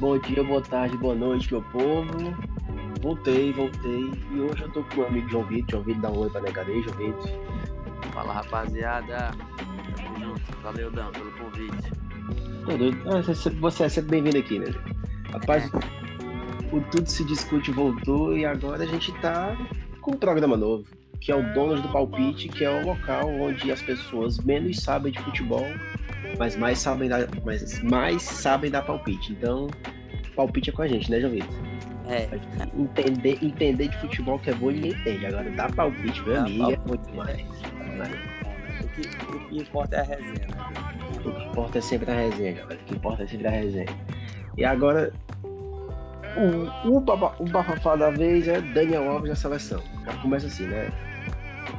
Bom dia, boa tarde, boa noite, meu povo. Voltei, voltei. E hoje eu tô com o meu amigo João Vitor. João Vitor, dá um oi pra nega aí, João Vitor. Fala rapaziada. Tamo junto. Valeu, Dan, pelo convite. Ah, você- é sempre bem-vindo aqui, né? Rapaz, o Tudo Se Discute voltou e agora a gente tá com um programa novo, que é o Donos do Palpite, que é o local onde as pessoas menos sabem de futebol, mas mais sabem dar, mas mais sabem dar palpite. Então, palpite é com a gente, né, João Vitor? É, Entender, entender de futebol que é bom ninguém entende. Agora, dar palpite, meu amigo, é bom palpite, demais. o que, o que importa é a resenha, né? O que importa é sempre a resenha, galera. O que importa é sempre a resenha. E agora, o, o, baba- o bafafá da vez é Daniel Alves na seleção. Já começa assim, né?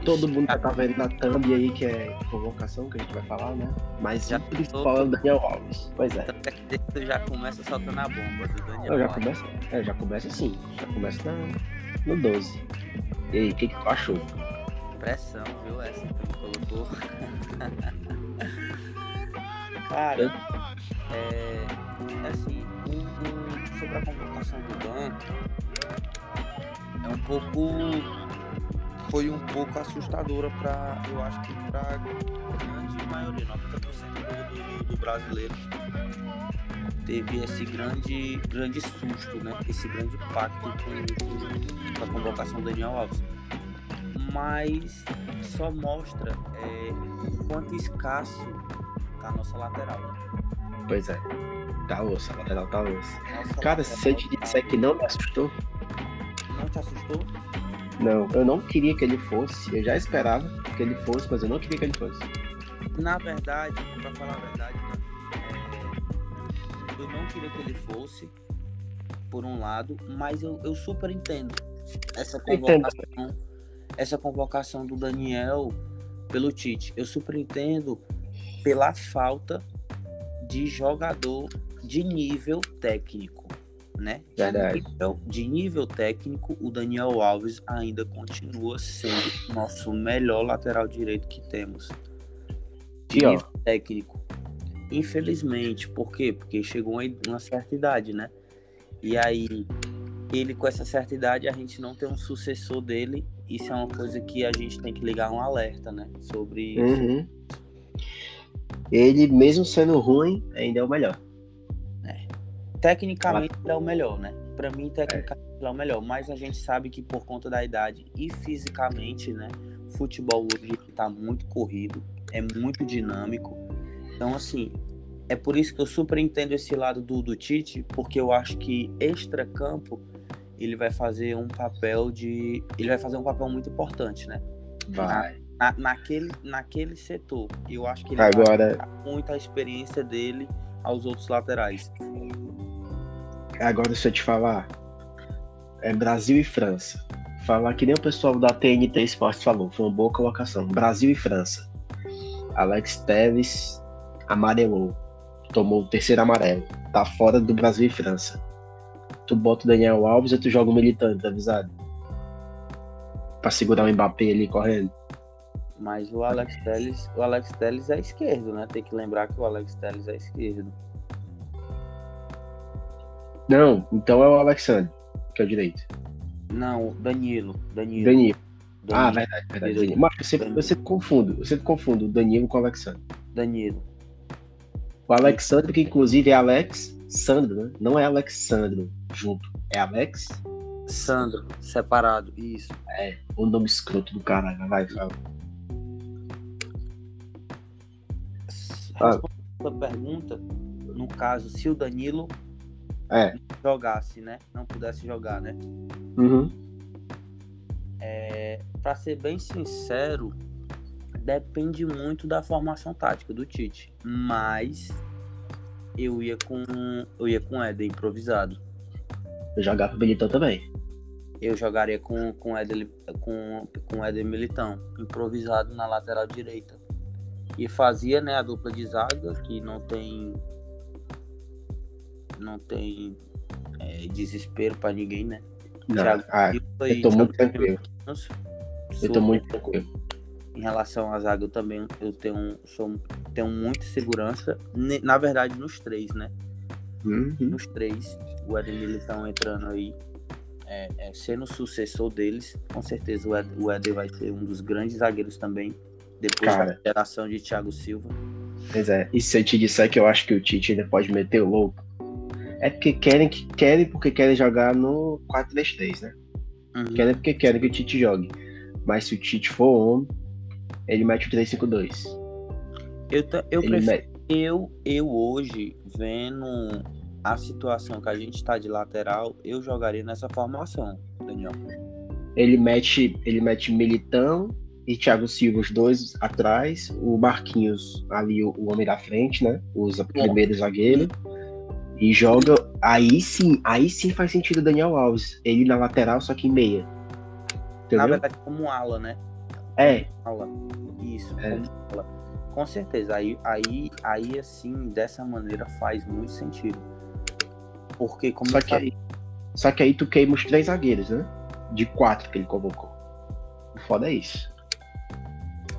Todo mundo já tá vendo na thumb aí que é convocação, que a gente vai falar, né? Mas Já principal é o Daniel Alves. Pois é. Tanto é que tu já começa soltando a bomba do Daniel. Eu já Alves. começa, é, já começa assim. Já começa na, no 12. E aí, o que, que tu achou? Pressão, viu? Essa que tu colocou. Cara, é, é assim, sobre a convocação do Dan, é um pouco. Foi um pouco assustadora para, eu acho que para a grande maioria, 90% do, do, do brasileiro teve esse grande, grande susto, né? Esse grande impacto com, com a convocação do Daniel Alves. Mas só mostra é, o quanto escasso tá a nossa lateral. Pois é. Tá osso, a lateral tá osso. Nossa Cara, se eu te disser que não me assustou, Não te assustou? Não, eu não queria que ele fosse. Eu já esperava que ele fosse, mas eu não queria que ele fosse. Na verdade, pra falar a verdade, é, eu não queria que ele fosse, por um lado, mas eu, eu super entendo essa Entendo. convocação, essa convocação do Daniel pelo Tite. Eu super entendo pela falta de jogador de nível técnico, né? De Verdade. nível- de nível técnico, o Daniel Alves ainda continua sendo nosso melhor lateral direito que temos. De E, ó. nível técnico. Infelizmente, por quê? Porque chegou uma uma certa idade, né? E aí, ele com essa certa idade, a gente não tem um sucessor dele. Isso é uma coisa que a gente tem que ligar um alerta, né? Sobre isso. Uhum. Ele, mesmo sendo ruim, ainda é o melhor. Tecnicamente ele é o melhor, né? Pra mim, tecnicamente ele é o melhor, mas a gente sabe que por conta da idade e fisicamente, né? O futebol hoje tá muito corrido, é muito dinâmico. Então, assim, é por isso que eu super entendo esse lado do, do Tite, porque eu acho que extra-campo ele vai fazer um papel de. Ele vai fazer um papel muito importante, né? Vai. Na- naquele, naquele setor. Eu acho que ele Agora, vai muito a experiência dele aos outros laterais. Agora deixa eu te falar. É Brasil e França. Falar que nem o pessoal da TNT Esportes falou. Foi uma boa colocação. Brasil e França. Alex Telles amarelou. Tomou o terceiro amarelo. Tá fora do Brasil e França. Tu bota o Daniel Alves e tu joga o militante, avisado? Pra segurar o Mbappé ali correndo. Mas o Alex Telles, o Alex Telles é esquerdo, né? Tem que lembrar que o Alex Telles é esquerdo. Não, então é o Alexandre, que é o direito. Não, o Danilo. Danilo. Danilo. Ah, Danilo. verdade, verdade. Danilo. Mas eu sempre, eu sempre confundo. Eu sempre confundo o Danilo com o Alexandre. Danilo. O Alexandre, que inclusive é Alex Sandro, né? Não é Alexandro junto. É Alex. Sandro, separado. Isso. O nome escroto do caralho. Vai, fala. Ah. Respondendo a sua pergunta, no caso, se o Danilo É. jogasse, né? Não pudesse jogar, né? Uhum. É, para ser bem sincero, depende muito da formação tática do Tite. Mas eu ia com eu ia com Éder improvisado. Eu jogar pro Benitão também. Eu jogaria com com Éder com com Éder Militão improvisado na lateral direita. E fazia, né, a dupla de zaga que não tem não tem é, desespero para ninguém, né? Não, Thiago ah, eu e tô muito Thiago tranquilo. Eu tô muito tranquilo. Em relação à zaga, eu também eu tenho, sou, tenho muita segurança. Na verdade, nos três, né? Uhum. Nos três, o Éder Militão entrando aí, é, é, sendo o sucessor deles, com certeza o Éder, o Éder vai ser um dos grandes zagueiros também, depois Cara. da geração de Thiago Silva. Pois é. E se eu te disser que eu acho que o Tite ainda pode meter o louco, é porque querem que querem porque querem jogar no 4-3-3, né? Uhum. Querem porque querem que o Tite jogue. Mas se o Tite for homem, ele mete o 3-5-2. Eu, ta- eu, prefiro, mete- eu, eu hoje, vendo a situação que a gente tá de lateral, eu jogaria nessa formação, Daniel. ele mete, ele mete Militão e Thiago Silva, os dois atrás, o Marquinhos ali, o, o homem da frente, né? Usa primeiro zagueiro. E joga. Aí sim, aí sim faz sentido o Daniel Alves. Ele na lateral, só que em meia. Na Entendeu? verdade, como ala, né? É, Ala. Isso, É. como ala. Com certeza. Aí, aí, aí, assim, dessa maneira faz muito sentido. Porque, como só que falei, aí. Só que aí tu queima os três zagueiros, né? De quatro que ele convocou. O foda é isso.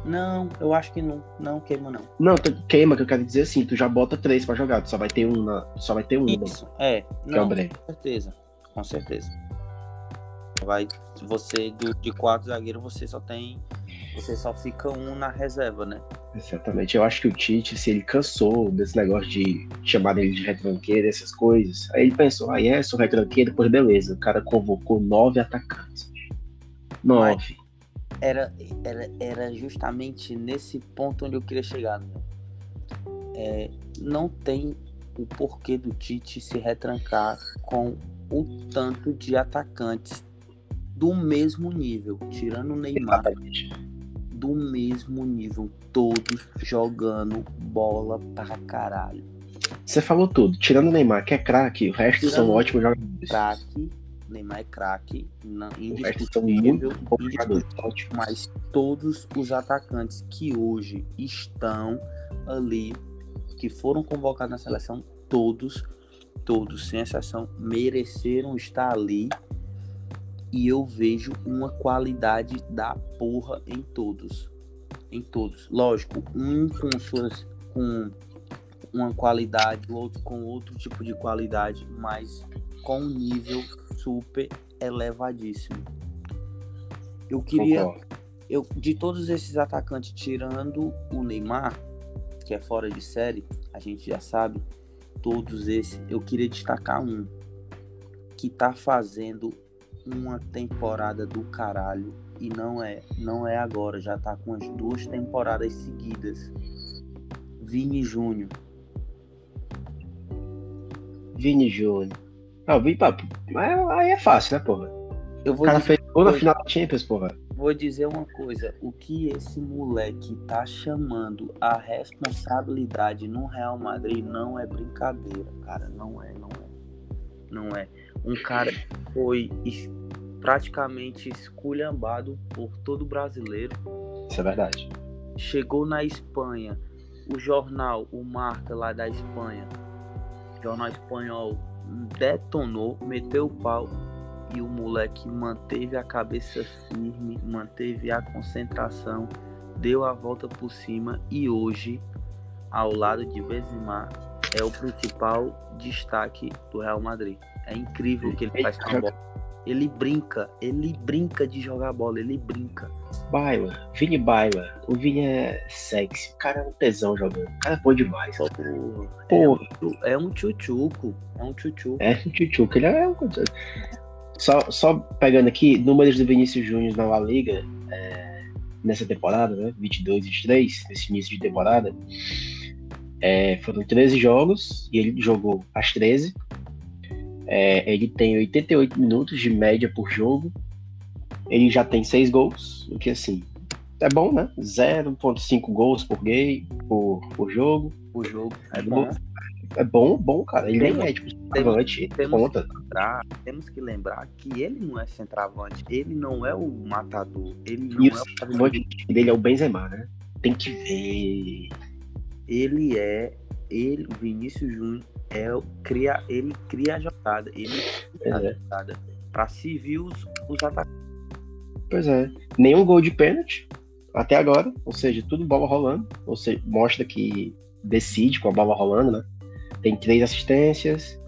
Não, eu acho que não. Não queima, não. Não, tu queima, que eu quero dizer assim, tu já bota três pra jogar, tu só vai ter um na. Só vai ter um. né? Isso, é. é Não, com certeza. Com certeza. Vai, você, do, de quatro zagueiros, você só tem. Você só fica um na reserva, né? Exatamente. Eu acho que o Tite, se ele cansou desse negócio de chamar ele de retranqueiro, essas coisas, aí ele pensou, ah, é, sou retranqueiro, pois beleza. O cara convocou nove atacantes. Nove. Era, era, era justamente nesse ponto onde eu queria chegar. Né? É, não tem o porquê do Tite se retrancar com o tanto de atacantes do mesmo nível, tirando o Neymar, do mesmo nível, todos jogando bola pra caralho. Você falou tudo. Tirando o Neymar, que é craque, o resto Tirando- são ótimos jogadores. Craque, Neymar é craque, indiscutível. Ótimos. mas todos os atacantes que hoje estão ali, que foram convocados na seleção, todos, todos, sem exceção, mereceram estar ali. E eu vejo uma qualidade da porra em todos. Em todos. Lógico, um com suas. com uma qualidade, o outro com outro tipo de qualidade, mas com um nível super elevadíssimo. Eu queria Concordo. eu, de todos esses atacantes, tirando o Neymar, que é fora de série, a gente já sabe, todos esses, eu queria destacar um que tá fazendo uma temporada do caralho e não é, não é agora, já tá com as duas temporadas seguidas. Vini Júnior. Vini Júnior. Ah, o Vini, pá, mas aí é fácil, né, porra? Eu O vou cara dizer, fez gol na final da Champions, porra. vou dizer uma coisa, o que esse moleque tá chamando a responsabilidade no Real Madrid não é brincadeira, cara, não é, não é. Não é. Um cara que foi praticamente esculhambado por todo brasileiro, Isso é verdade. chegou na Espanha, o jornal, o Marca lá da Espanha, jornal espanhol, detonou, meteu o pau e o moleque manteve a cabeça firme, manteve a concentração, deu a volta por cima e hoje, ao lado de Benzema, é o principal destaque do Real Madrid. É incrível o que ele faz com a bola. Ele brinca, ele brinca de jogar bola, ele brinca. Baila, Vini Baila. O Vini é sexy. O cara é um tesão jogando. O cara é bom demais. Porra, Porra. É um tchutchuco. É um tchutchuco. É Tchutchuca, ele é um. Só, só pegando aqui, números do Vinícius Júnior na La Liga é, nessa temporada, né? 22 23, nesse início de temporada. É, foram 13 jogos e ele jogou as 13. É, ele tem 88 minutos de média por jogo. Ele já tem 6 gols, o que assim. É bom, né? 0.5 gols por gay por, por jogo. O jogo é bom. É bom, bom, cara. Ele nem Temos- é tipo centroavante, temos- conta. lembrar, temos que lembrar que ele não é centroavante, ele não é o matador, ele não E é o centroavante dele é o Benzema, né? Tem que ver. ele é ele, o Vinícius Júnior é o cria, ele cria a jogada, ele cria a É. jogada para servir os, os atacantes. Pois é. Nenhum gol de pênalti até agora. Ou seja, tudo bola rolando. Ou seja, mostra que decide com a bola rolando, né? tem três assistências.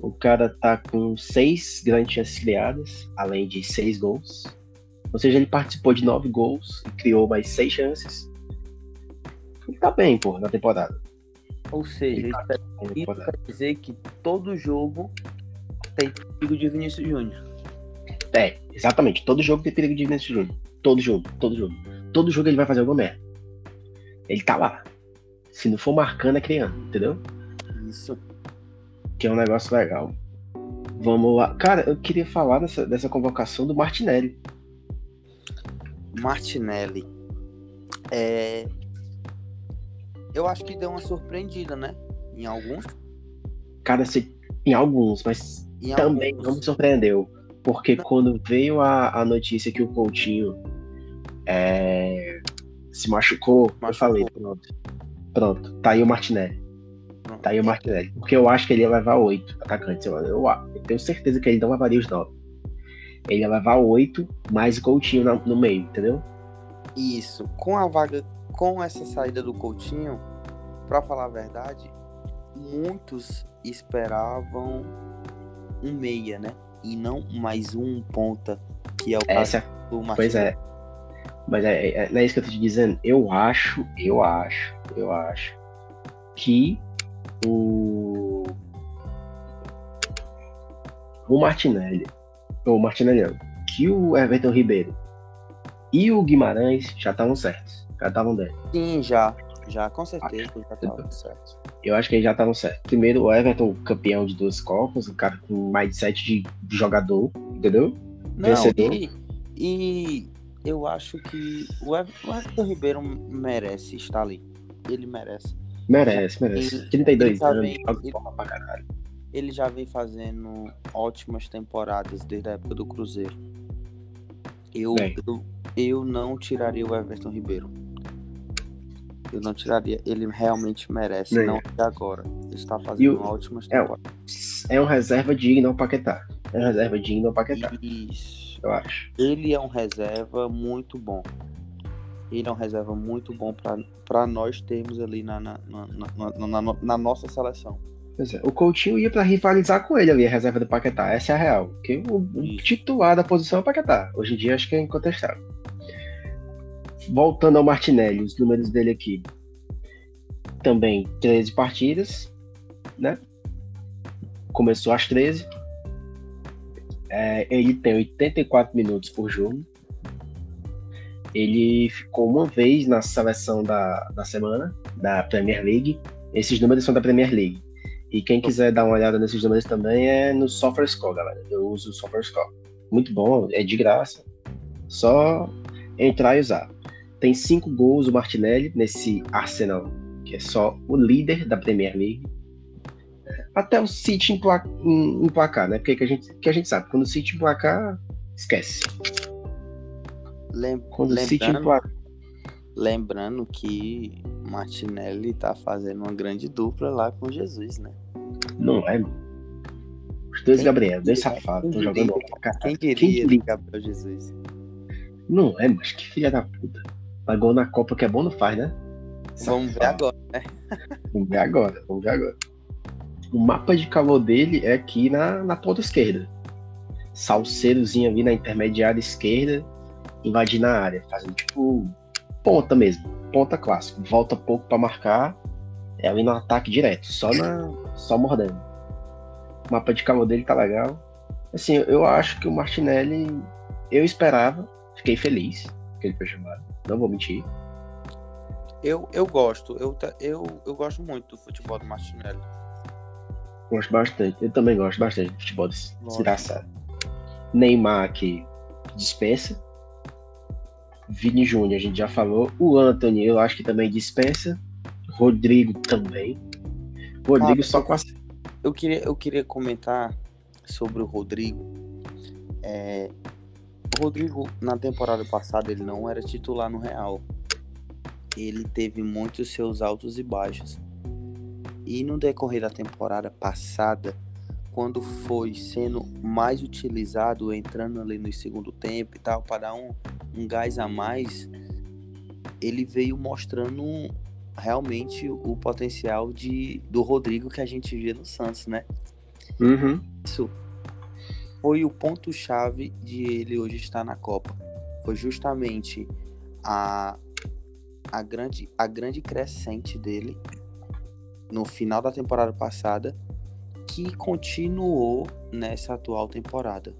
O cara tá com seis grandes chances criadas, além de seis gols. Ou seja, ele participou de nove gols e criou mais seis chances. Ele tá bem, pô, na temporada. Ou seja, tá isso quer dizer que todo jogo tem perigo de Vinícius Júnior. É, exatamente. Todo jogo tem perigo de Vinícius Júnior. Todo jogo, todo jogo. Todo jogo ele vai fazer alguma merda. Ele tá lá. Se não for marcando, é criando, entendeu? Isso. Que é um negócio legal. Vamos lá. Cara, eu queria falar dessa, dessa convocação do Martinelli. Martinelli. É... Eu acho que deu uma surpreendida, né? Em alguns. Cara, se... em alguns, mas em também alguns. não me surpreendeu. Porque quando veio a, a notícia que o Coutinho é, se machucou, machucou, eu falei, pronto. Pronto, tá aí o Martinelli. Pronto. Tá aí o Martinelli. Porque eu acho que ele ia levar oito atacantes. Eu, eu, eu, tenho certeza que ele não levaria os nove. Ele ia levar oito, mais o Coutinho no, no meio, entendeu? Isso. Com a vaga, com essa saída do Coutinho, para falar a verdade, muitos esperavam um meia, né? E não mais um ponta, que é o Essa, caso do Martinelli. Pois é. Mas é, é, não é isso que eu tô te dizendo. Eu acho, eu acho, eu acho que o. O Martinelli, ou o Martinelli, que o Everton Ribeiro e o Guimarães já estavam certos. Já estavam dentro. Sim, já. Já, com certeza, já estavam certos. Eu acho que eles já estavam certos. Primeiro, o Everton, campeão de duas Copas, um cara com mindset de jogador, entendeu? Não, Vencedor. E, e eu acho que o Everton Ribeiro merece estar ali. Ele merece. Merece, merece. Ele, 32 ele anos, vem, ele, pra caralho. Ele já vem fazendo ótimas temporadas desde a época do Cruzeiro. Eu, eu, eu não tiraria o Everton Ribeiro. Eu não tiraria. Ele realmente merece, Bem. não de agora. Ele está fazendo o, ótimas é temporadas. É, é um reserva digno ao Paquetá. É um reserva digno ao Paquetá. Isso eu acho. Ele é um reserva muito bom. Ele é um reserva muito bom para nós termos ali na, na, na, na, na nossa seleção. É, o Coutinho ia para rivalizar com ele ali, a reserva do Paquetá. Essa é a real. Porque o, o titular da posição é o Paquetá. Hoje em dia acho que é incontestável. Voltando ao Martinelli, os números dele aqui. Também 13 partidas, né? Começou às 13. É, ele tem 84 minutos por jogo. Ele ficou uma vez na seleção da, da semana, da Premier League. Esses números são da Premier League. E quem quiser dar uma olhada nesses números também é no SofaScore, galera. Eu uso o SofaScore. Muito bom, é de graça. Só entrar e usar. Tem cinco gols o Martinelli nesse Arsenal, que é só o líder da Premier League até o City emplacar, emplacar né? Porque que a, gente, que a gente sabe, quando o City emplacar, esquece. Lem quando lembrando, o City emplacar. Lembrando que Martinelli tá fazendo uma grande dupla lá com Jesus, né? Não é, Os dois quem Gabriel, dois safados, estão jogando Quem queria, quem queria Gabriel Jesus? Não é, mas que filha da puta. Pagou na Copa que é bom, não faz, né? Vamos ver agora, né? vamos ver agora, vamos ver agora. O mapa de calor dele é aqui na, na ponta esquerda. Salseirozinho ali na intermediária esquerda, invadindo a área, fazendo tipo ponta mesmo, ponta clássico. Volta pouco para marcar, é ali no ataque direto, só na só mordendo. O mapa de calor dele tá legal. Assim, eu acho que o Martinelli, eu esperava, fiquei feliz que ele foi chamado, não vou mentir. Eu, eu gosto, eu, eu, eu gosto muito do futebol do Martinelli. Gosto bastante. Eu também gosto bastante de futebol desgraçado. Neymar aqui dispensa. Vini Júnior, a gente já falou. O Anthony, eu acho que também dispensa. Rodrigo também. Rodrigo só com a. Eu queria, eu queria comentar sobre o Rodrigo. É, o Rodrigo, na temporada passada, ele não era titular no Real. Ele teve muitos seus altos e baixos. E no decorrer da temporada passada, quando foi sendo mais utilizado, entrando ali no segundo tempo e tal, para dar um, um gás a mais, ele veio mostrando realmente o potencial de, do Rodrigo que a gente via no Santos, né? Uhum. Isso foi o ponto-chave de ele hoje estar na Copa. Foi justamente a, a, grande, a grande crescente dele no final da temporada passada que continuou nessa atual temporada.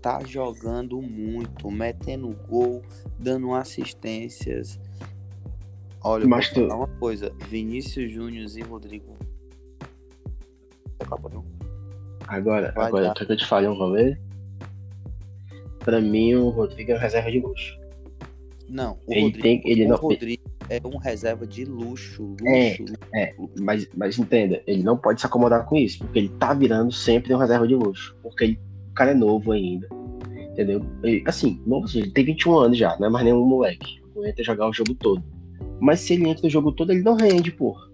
Tá jogando muito, metendo gol, dando assistências. Olha, Mas vou falar uma coisa: Vinícius Júnior e Rodrigo. Agora, Vai agora que eu te falei um rolê. Pra mim, o Rodrigo é reserva de luxo. Não, o ele Rodrigo, tem, ele não... Rodrigo é um reserva de luxo, luxo. É, é mas, mas entenda, ele não pode se acomodar com isso, porque ele tá virando sempre um reserva de luxo. Porque ele, o cara é novo ainda. Entendeu? Ele, assim, novo, assim, ele tem 21 anos já, não é mais nenhum moleque. Aguenta jogar o jogo todo. Mas se ele entra no jogo todo, ele não rende, porra.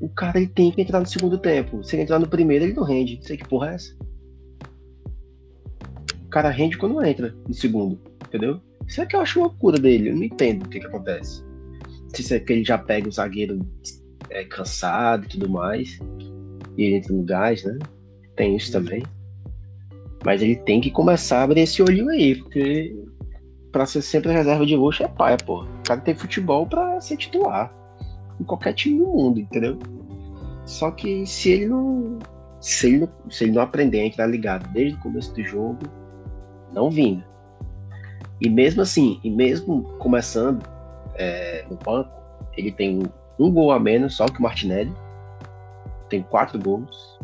O cara ele tem que entrar no segundo tempo. Se ele entrar no primeiro, ele não rende. Não sei que porra é essa. O cara rende quando entra no segundo, entendeu? Isso é que eu acho loucura dele. Eu não entendo o que, que acontece. Se isso é que ele já pega o zagueiro é, cansado e tudo mais. E ele entra no gás, né? Tem isso também. Mas ele tem que começar a abrir esse olhinho aí, porque pra ser sempre reserva de luxo é paia, pô. O cara tem futebol pra ser titular. Em qualquer time do mundo, entendeu? Só que se ele não. Se ele não, se ele não aprender a entrar ligado desde o começo do jogo, não vinga. E mesmo assim, e mesmo começando é, no banco, ele tem um gol a menos só que o Martinelli. Tem quatro gols.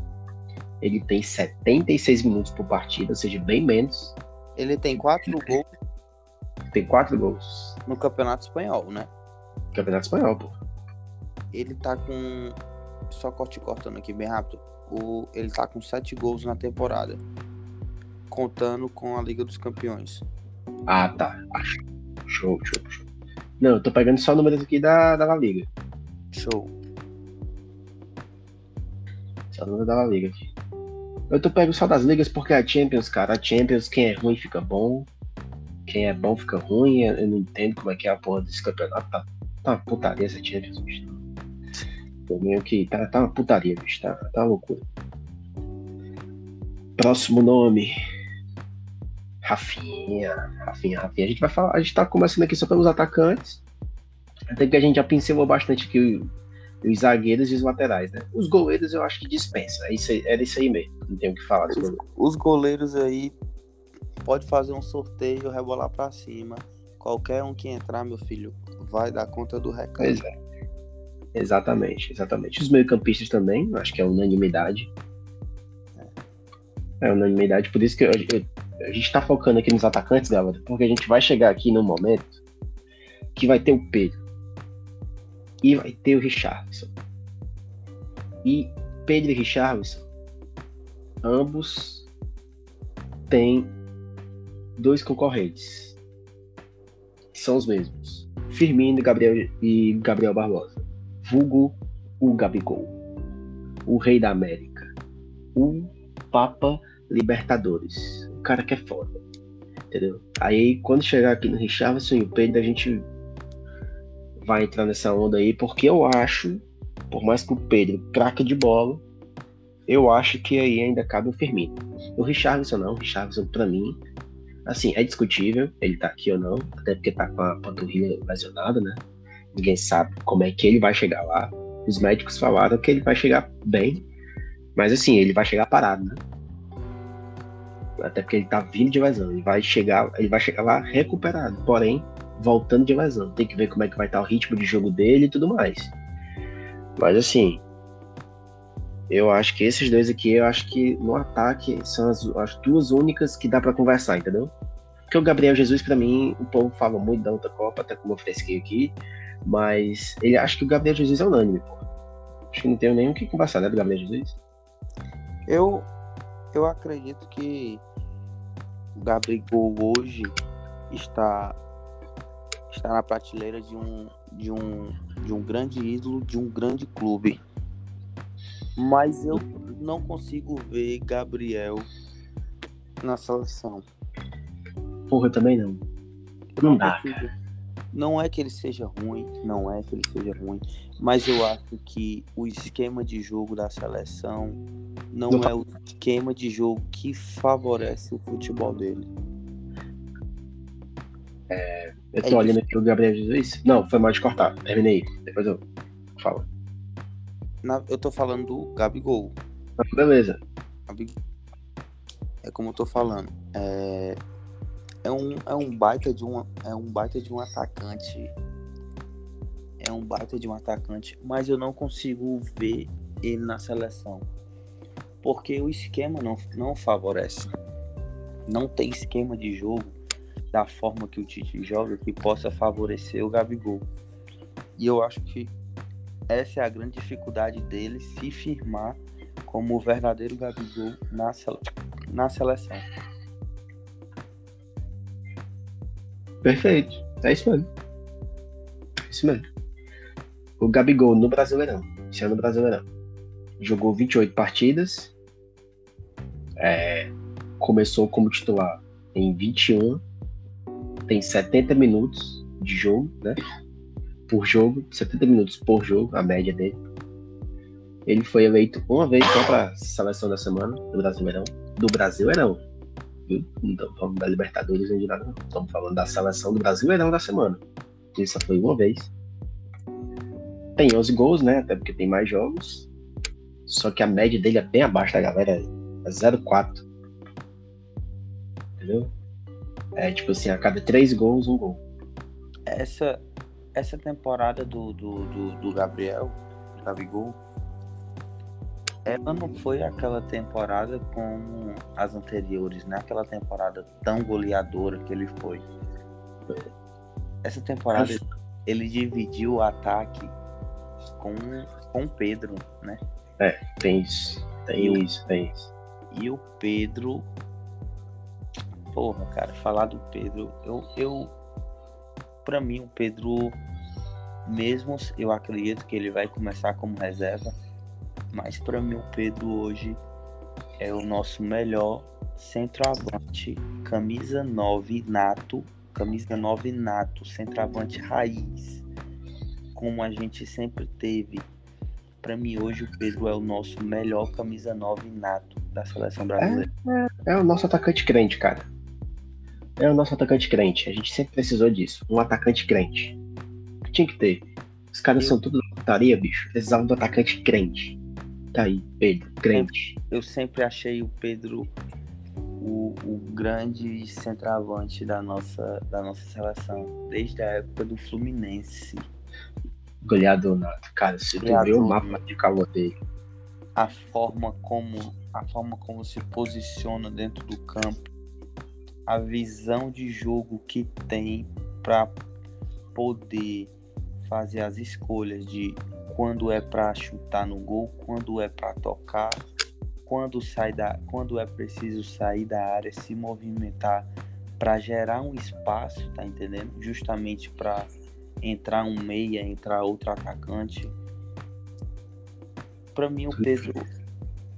Ele tem 76 minutos por partida, ou seja, bem menos. Ele tem quatro gols tem quatro gols. No Campeonato Espanhol, né? Campeonato Espanhol, pô. Ele tá com. Só corte cortando aqui bem rápido. O... Ele tá com sete gols na temporada. Contando com a Liga dos Campeões. Ah, tá. Show, show, show. Não, eu tô pegando só números aqui da, da La Liga. Show. Só número da La Liga aqui. Eu tô pegando só das ligas porque a Champions, cara, a Champions, quem é ruim fica bom quem é bom fica ruim. Eu não entendo como é que é a porra desse campeonato. Tá, tá putaria essa Champions, bicho. Meio que tá, tá uma putaria, bicho. Tá, tá uma loucura. Próximo nome. Rafinha. Rafinha, Rafinha. A gente vai falar. A gente tá começando aqui só pelos atacantes. Até que a gente já pincelou bastante aqui os zagueiros e os laterais, né? Os goleiros eu acho que dispensa. É isso aí, era isso aí mesmo. Não tenho o que falar dos goleiros. Os goleiros aí pode fazer um sorteio, rebolar para cima. Qualquer um que entrar, meu filho, vai dar conta do recado. Pois é. Exatamente, exatamente. Os meio-campistas também, acho que é unanimidade. É, unanimidade, por isso que eu, eu, a gente tá focando aqui nos atacantes, galera, porque a gente vai chegar aqui no momento que vai ter o Pedro e vai ter o Richardson. E Pedro e Richardson, ambos têm dois concorrentes. São os mesmos. Firmino Gabriel, e Gabriel Barbosa. Vulgo o Gabigol. O Rei da América. O Papa Libertadores. O cara que é foda. Entendeu? Aí quando chegar aqui no Richardson e o Pedro, a gente vai entrar nessa onda aí, porque eu acho, por mais que o Pedro craque de bola, eu acho que aí ainda cabe o Firmino. O Richardson não, o Richardson pra mim Assim, é discutível ele tá aqui ou não, até porque tá com a panturrilha lesionada, né? Ninguém sabe como é que ele vai chegar lá. Os médicos falaram que ele vai chegar bem, mas assim, ele vai chegar parado, né? Até porque ele tá vindo de lesão, ele vai chegar, ele vai chegar lá recuperado, porém voltando de lesão. Tem que ver como é que vai estar o ritmo de jogo dele e tudo mais. Mas assim, eu acho que esses dois aqui, eu acho que no ataque são as, as duas únicas que dá para conversar, entendeu? Porque o Gabriel Jesus, para mim, o povo fala muito da outra Copa, até como eu fresquei aqui, mas ele acha que o Gabriel Jesus é unânime, pô. Acho que não tenho nem o que conversar, né, do Gabriel Jesus? Eu, eu acredito que o Gabriel hoje está está na prateleira de um de um de um grande ídolo de um grande clube mas eu não consigo ver Gabriel na seleção. Porra, eu também não. não, não dá. Consigo, Não é que ele seja ruim, não é que ele seja ruim, mas eu acho que o esquema de jogo da seleção não, não é o esquema de jogo que favorece o futebol dele. É, eu tô é olhando aqui o Gabriel Jesus. Não, foi mal de cortar. Terminei. Depois eu falo. Na, eu tô falando do Gabigol. Ah, beleza. É como eu tô falando. É, é, um, é um baita de um é um baita de um atacante. É um baita de um atacante, mas eu não consigo ver ele na seleção. Porque o esquema não, não favorece. Não tem esquema de jogo da forma que o Tite joga que possa favorecer o Gabigol. E eu acho que essa é a grande dificuldade dele se firmar como o verdadeiro Gabigol na, sele... na seleção. Perfeito. É isso mesmo. É isso mesmo. O Gabigol no Brasileirão. Esse ano no Brasileirão. Jogou 28 partidas. É, começou como titular em 21 tem 70 minutos de jogo, né? Por jogo, 70 minutos por jogo, a média dele. Ele foi eleito uma vez só para seleção da semana do Brasileirão. Do Brasileirão. Não estamos falando da Libertadores nem de nada, não. Estamos falando da seleção do Brasileirão da semana. Isso só foi uma vez. Tem 11 gols, né? Até porque tem mais jogos. Só que a média dele é bem abaixo da galera. É 0,4. Entendeu? É tipo assim, a cada três gols, um gol. Essa, essa temporada do, do, do, do Gabriel, Gabigol, ela não foi aquela temporada como as anteriores, né? Aquela temporada tão goleadora que ele foi. Essa temporada ele dividiu o ataque com, com o Pedro, né? É, tem isso. Tem e isso, tem isso. E o Pedro porra, cara, falar do Pedro, eu, eu para mim o Pedro mesmo eu acredito que ele vai começar como reserva, mas para mim o Pedro hoje é o nosso melhor centroavante, camisa 9 nato, camisa 9 nato, centroavante raiz, como a gente sempre teve. Para mim hoje o Pedro é o nosso melhor camisa 9 nato da seleção brasileira. É, é, é o nosso atacante crente, cara é o nosso atacante crente. A gente sempre precisou disso. Um atacante crente. Tinha que ter. Os caras eu... são tudo da putaria, bicho. Precisavam do atacante crente. Tá aí, Pedro, crente. Eu sempre achei o Pedro o, o grande centroavante da nossa, da nossa seleção. Desde a época do Fluminense. Goleador nato. Cara, se tu vê o mapa de calor dele. A forma como a forma como se posiciona dentro do campo a visão de jogo que tem para poder fazer as escolhas de quando é para chutar no gol, quando é para tocar, quando sai da, quando é preciso sair da área, se movimentar para gerar um espaço, tá entendendo? Justamente para entrar um meia, entrar outro atacante. Para mim o Pedro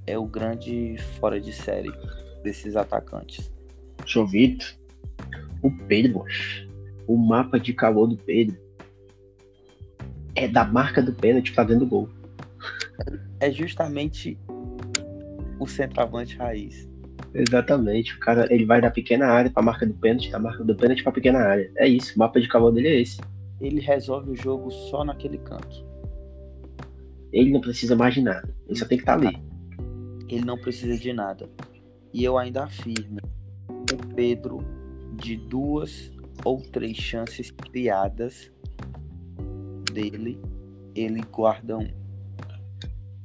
é o grande fora de série desses atacantes. Chovito, o Pedro, o mapa de calor do Pedro é da marca do pênalti pra dentro do gol. É justamente o centroavante raiz. Exatamente. O cara ele vai da pequena área pra marca do pênalti, da marca do pênalti pra pequena área. É isso, o mapa de calor dele é esse. Ele resolve o jogo só naquele canto. Ele não precisa mais de nada. Ele só tem que estar tá ali. Ele não precisa de nada. E eu ainda afirmo o Pedro de duas ou três chances criadas dele, ele guarda um.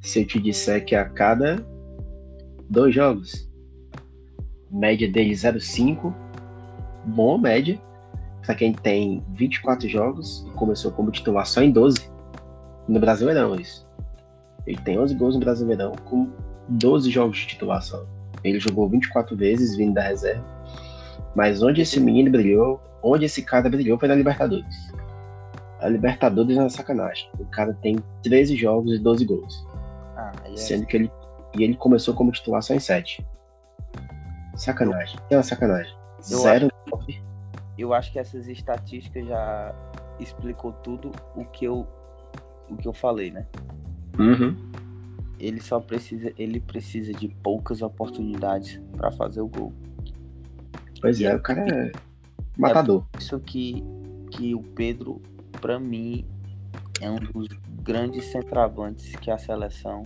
Se eu te disser que a cada dois jogos, média dele 0,5, boa média, para quem tem 24 jogos e começou como titular só em 12. No Brasileirão, isso. Ele tem 11 gols no Brasileirão com 12 jogos de titulação. Ele jogou 24 vezes vindo da reserva. Mas onde esse menino brilhou, onde esse cara brilhou foi na Libertadores. A Libertadores é uma sacanagem. O cara tem 13 jogos e 12 gols. Ah, é... Sendo que ele. E ele começou como titular só em 7. Sacanagem. É uma sacanagem. Eu Zero. Acho, eu acho que essas estatísticas já, explicou tudo o que eu o que eu falei, né? Uhum. Ele só precisa, ele precisa de poucas oportunidades para fazer o gol. Pois é, o cara é matador. É isso que que o Pedro, para mim, é um dos grandes centravantes que a seleção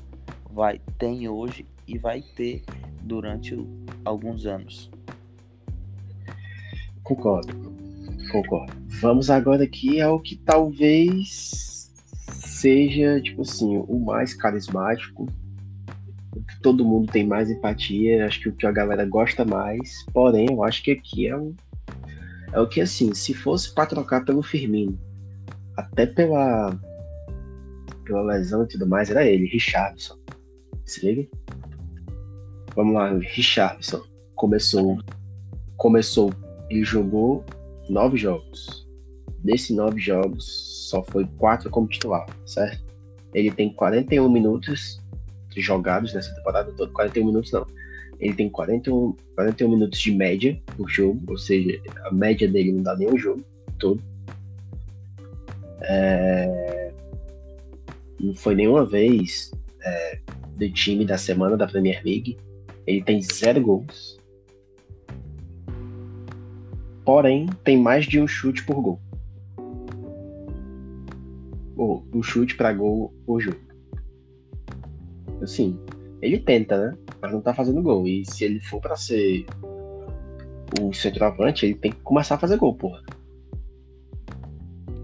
vai tem hoje e vai ter durante alguns anos. Concordo. Concordo. Vamos agora aqui ao que talvez seja, tipo assim, o mais carismático, todo mundo tem mais empatia, acho que o que a galera gosta mais. Porém, eu acho que aqui é o, é o que, assim, se fosse para trocar pelo Firmino, até pela, pela lesão e tudo mais, era ele, Richardson. Se liga? Vamos lá, Richardson. Começou. Começou. Ele jogou nove jogos. Desses nove jogos, só foi quatro como titular, certo? Ele tem 41 minutos jogados nessa temporada toda. 41 minutos não. Ele tem 41, 41 minutos de média por jogo, ou seja, a média dele não dá nem um jogo todo. É... Não foi nenhuma vez é, do time da semana da Premier League. Ele tem zero gols. Porém, tem mais de um chute por gol. Ou um chute para gol por jogo. Assim, ele tenta, né? Mas não tá fazendo gol. E se ele for para ser o centroavante, ele tem que começar a fazer gol, porra.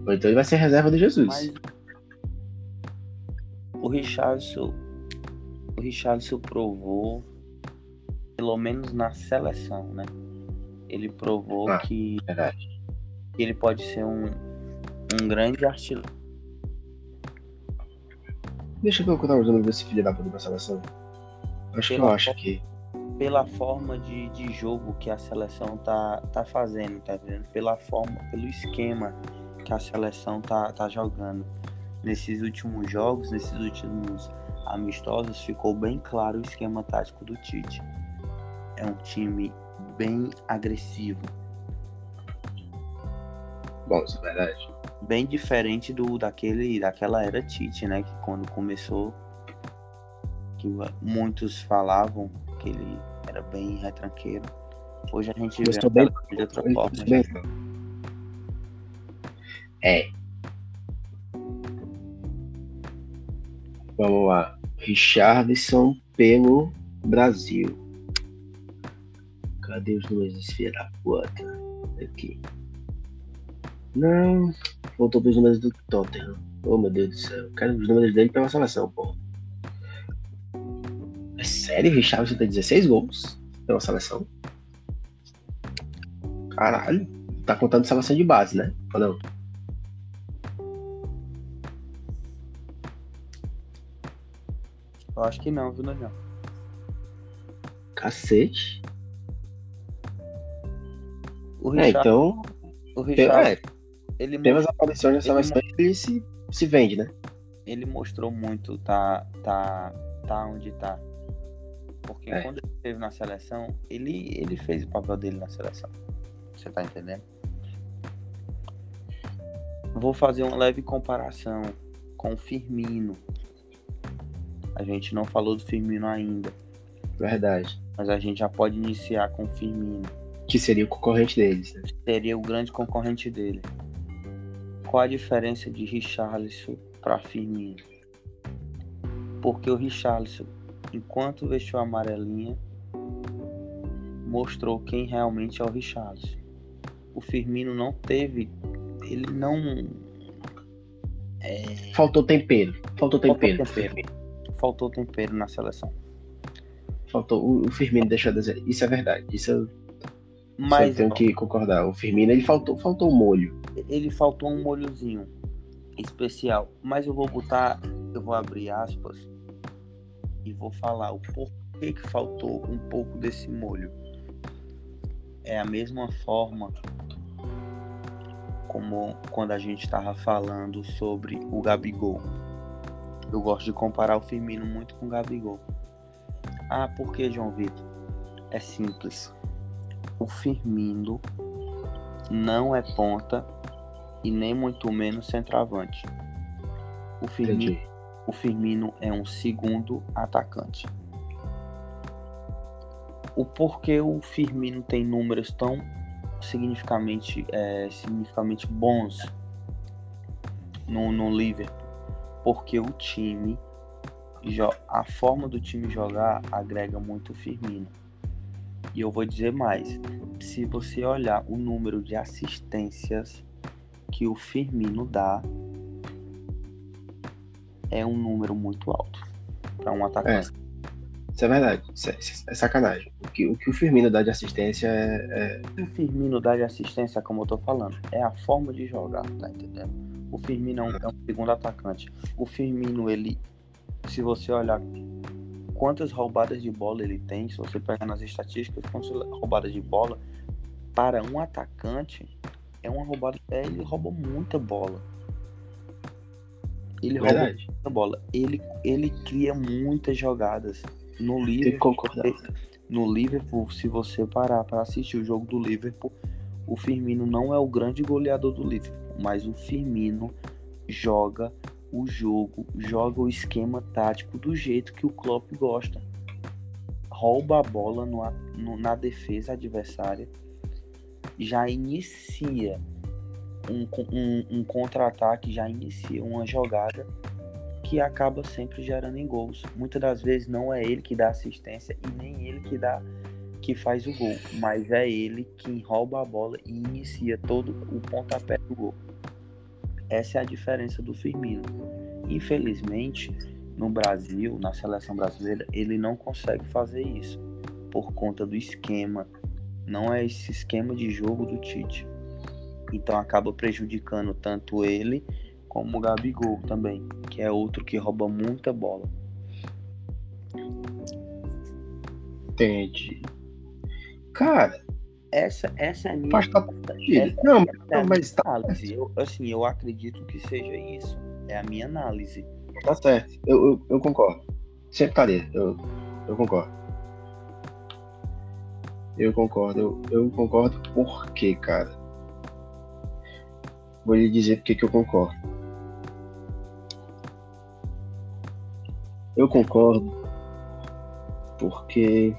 Ou então ele vai ser reserva de Jesus. Mas o Richardson, o Richardson provou pelo menos na seleção, né? Ele provou ah, que verdade. ele pode ser um, um grande artilheiro. Deixa eu procurar os números desse filho da puta da seleção. Acho pela que eu acho que. Pela forma de, de jogo que a seleção tá, tá fazendo, tá vendo? Pela forma, pelo esquema que a seleção tá, tá jogando. Nesses últimos jogos, nesses últimos amistosos, ficou bem claro o esquema tático do Tite é um time bem agressivo. Bom, isso é verdade. Bem diferente do daquele daquela era Tite, né? Que quando começou, que muitos falavam que ele era bem retranqueiro. Hoje a gente vê bem, de outra forma. É. Vamos lá. Richardson pelo Brasil. Cadê os números filho da puta? Aqui. Não. Voltou pros números do Tottenham. Oh meu Deus do céu. Quero os números dele pela seleção, pô. É sério? Richardson tem 16 gols pela seleção? Caralho. Tá contando seleção de base, né? Ou não? Eu acho que não, viu, Daniel? Cacete. O Richard, é, então. O Richard, é, ele temos aparições nessa versão e ele se, se vende, né? Ele mostrou muito, tá, tá, tá onde tá. Porque é. quando ele esteve na seleção, ele, ele fez o papel dele na seleção. Você tá entendendo? Vou fazer uma leve comparação com o Firmino. A gente não falou do Firmino ainda. Verdade. Mas a gente já pode iniciar com o Firmino. Que seria o concorrente deles, né? Seria o grande concorrente dele. Qual a diferença de Richarlison para Firmino? Porque o Richarlison, enquanto vestiu a amarelinha, mostrou quem realmente é o Richarlison. O Firmino não teve, ele não é... faltou tempero, faltou tempero. Faltou tempero. Faltou tempero na seleção. Faltou o Firmino deixou a dizer, isso é verdade, isso eu mas eu tenho que concordar. O Firmino ele faltou, faltou um molho. Ele faltou um molhozinho especial. Mas eu vou botar, eu vou abrir aspas e vou falar o porquê que faltou um pouco desse molho. É a mesma forma como quando a gente estava falando sobre o Gabigol. Eu gosto de comparar o Firmino muito com o Gabigol. Ah, por que, João Vitor? É simples o Firmino não é ponta e nem muito menos centroavante. O Firmino, Entendi. o Firmino é um segundo atacante. O porquê o Firmino tem números tão significativamente, é, significativamente bons no, no Liverpool? Porque o time, a forma do time jogar agrega muito o Firmino. E eu vou dizer mais: se você olhar o número de assistências que o Firmino dá, é um número muito alto para um atacante. Isso é verdade. Isso é, isso é sacanagem. O que, o que o Firmino dá de assistência é. é- O Firmino dá de assistência, como eu tô falando, é a forma de jogar, tá entendendo? O Firmino é um, é um segundo atacante. O Firmino, ele, se você olhar quantas roubadas de bola ele tem, se você pegar nas estatísticas, quantas roubadas de bola, para um atacante, é uma roubada. É, ele rouba muita bola. Ele rouba verdade. muita bola. Ele, ele cria muitas jogadas. No Liverpool, no Liverpool, se você parar para assistir o jogo do Liverpool, o Firmino não é o grande goleador do Liverpool, mas o Firmino joga o jogo, joga o esquema tático do jeito que o Klopp gosta. Rouba a bola no no- na defesa adversária, já inicia um, um- um contra-ataque, já inicia uma jogada que acaba sempre gerando em gols. Muitas das vezes não é ele que dá assistência e nem ele que dá que faz o gol, mas é ele quem rouba a bola e inicia todo o pontapé do gol. Essa é a diferença do Firmino. Infelizmente, no Brasil, na seleção brasileira, ele não consegue fazer isso por conta do esquema. Não é esse esquema de jogo do Tite. Então acaba prejudicando tanto ele como o Gabigol também, que é outro que rouba muita bola. Entendi. Cara, Essa, essa é a minha, faz essa- Não, essa é não, mas tá, análise. Eu, assim, eu acredito que seja isso. É a minha análise. tá certo. Eu, eu, eu concordo. Sempre estaria. Eu, eu concordo. Eu concordo. Eu, eu concordo por quê, cara? Vou lhe dizer porque que eu concordo. Eu concordo porque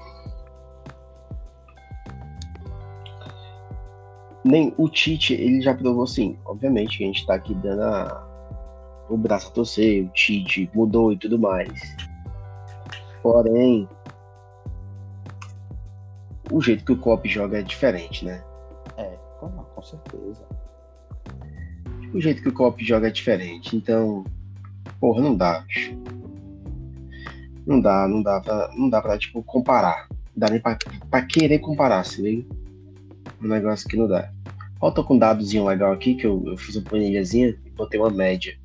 nem o Tite ele já provou assim. Obviamente que a gente tá aqui dando a- o braço a torcer, o Tite mudou e tudo mais. Porém, o jeito que o Klopp joga é diferente, né? É, com, com certeza. O jeito que o Klopp joga é diferente. Então, porra, não dá, bicho. Não dá, não dá pra, não dá pra tipo, comparar. Não dá nem pra, pra querer comparar, se liga? Um negócio que não dá. Ó, tô com um dadozinho legal aqui, que eu, eu fiz uma planilhazinha e botei uma média.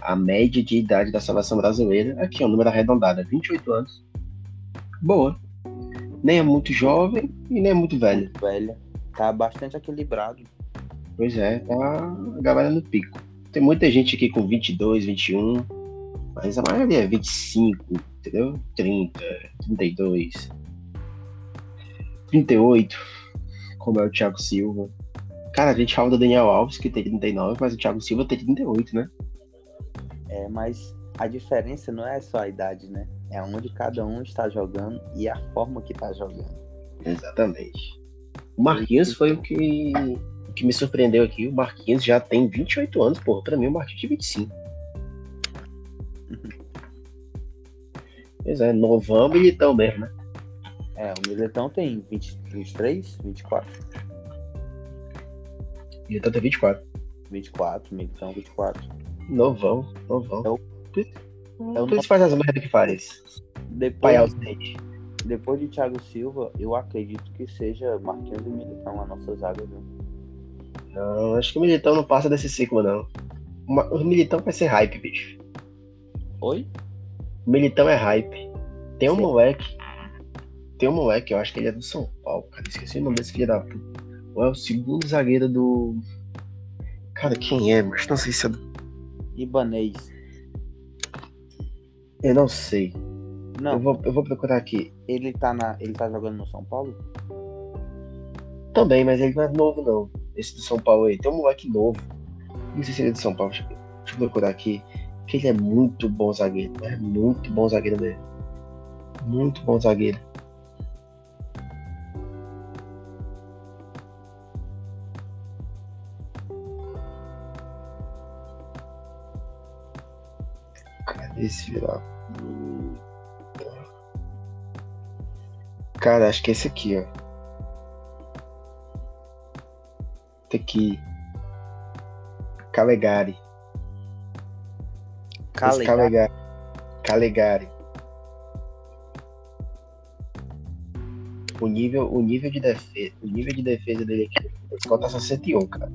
A média de idade da seleção brasileira, aqui, ó, número arredondado, é 28 anos. Boa. Nem é muito jovem e nem é muito velho. Velha. Tá bastante equilibrado. Pois é, tá a galera no pico. Tem muita gente aqui com 22, 21, mas a maioria é 25, entendeu? 30, 32, 38, como é o Thiago Silva. Cara, a gente fala do Daniel Alves, que tem 39, mas o Thiago Silva tem 38, né? É, mas a diferença não é só a idade, né? É onde cada um está jogando e a forma que está jogando. Exatamente. O Marquinhos foi o que, o que me surpreendeu aqui. O Marquinhos já tem 28 anos, porra. Pra mim, o Marquinhos tem 25. Pois é, novão militão mesmo, né? É, o Militão tem 20, 23, 24, Militão tem 24. 24, Militão 24. Novão, novão. É o- é o Por isso faz as merdas que faz. Depois, depois de Thiago Silva, eu acredito que seja Marquinhos e Militão a nossa zaga, viu? Não, acho que o Militão não passa desse ciclo, não. O Militão vai ser hype, bicho. Oi? O Militão é hype. Tem um Sim. moleque. Tem um moleque, eu acho que ele é do São Paulo, cara. Esqueci o nome desse filho da puta. Ou é o segundo zagueiro do. Cara, quem é? Mas não sei se é do. Ibanês. Eu não sei. Não, Eu, vou, eu vou procurar aqui. ele tá na. Ele tá jogando no São Paulo? Também, mas ele não é novo, não. Esse do São Paulo aí. Tem um moleque novo. Não sei se ele é de São Paulo. Deixa eu procurar aqui. Que ele é muito bom zagueiro. É muito bom zagueiro mesmo. Muito bom zagueiro. Esse virar? Cara, acho que é esse aqui, ó. Tem aqui. Calegari. Calegari. Calegari. Calegari. O nível, o nível de defesa, o nível de defesa dele aqui, esse tá 61, cara.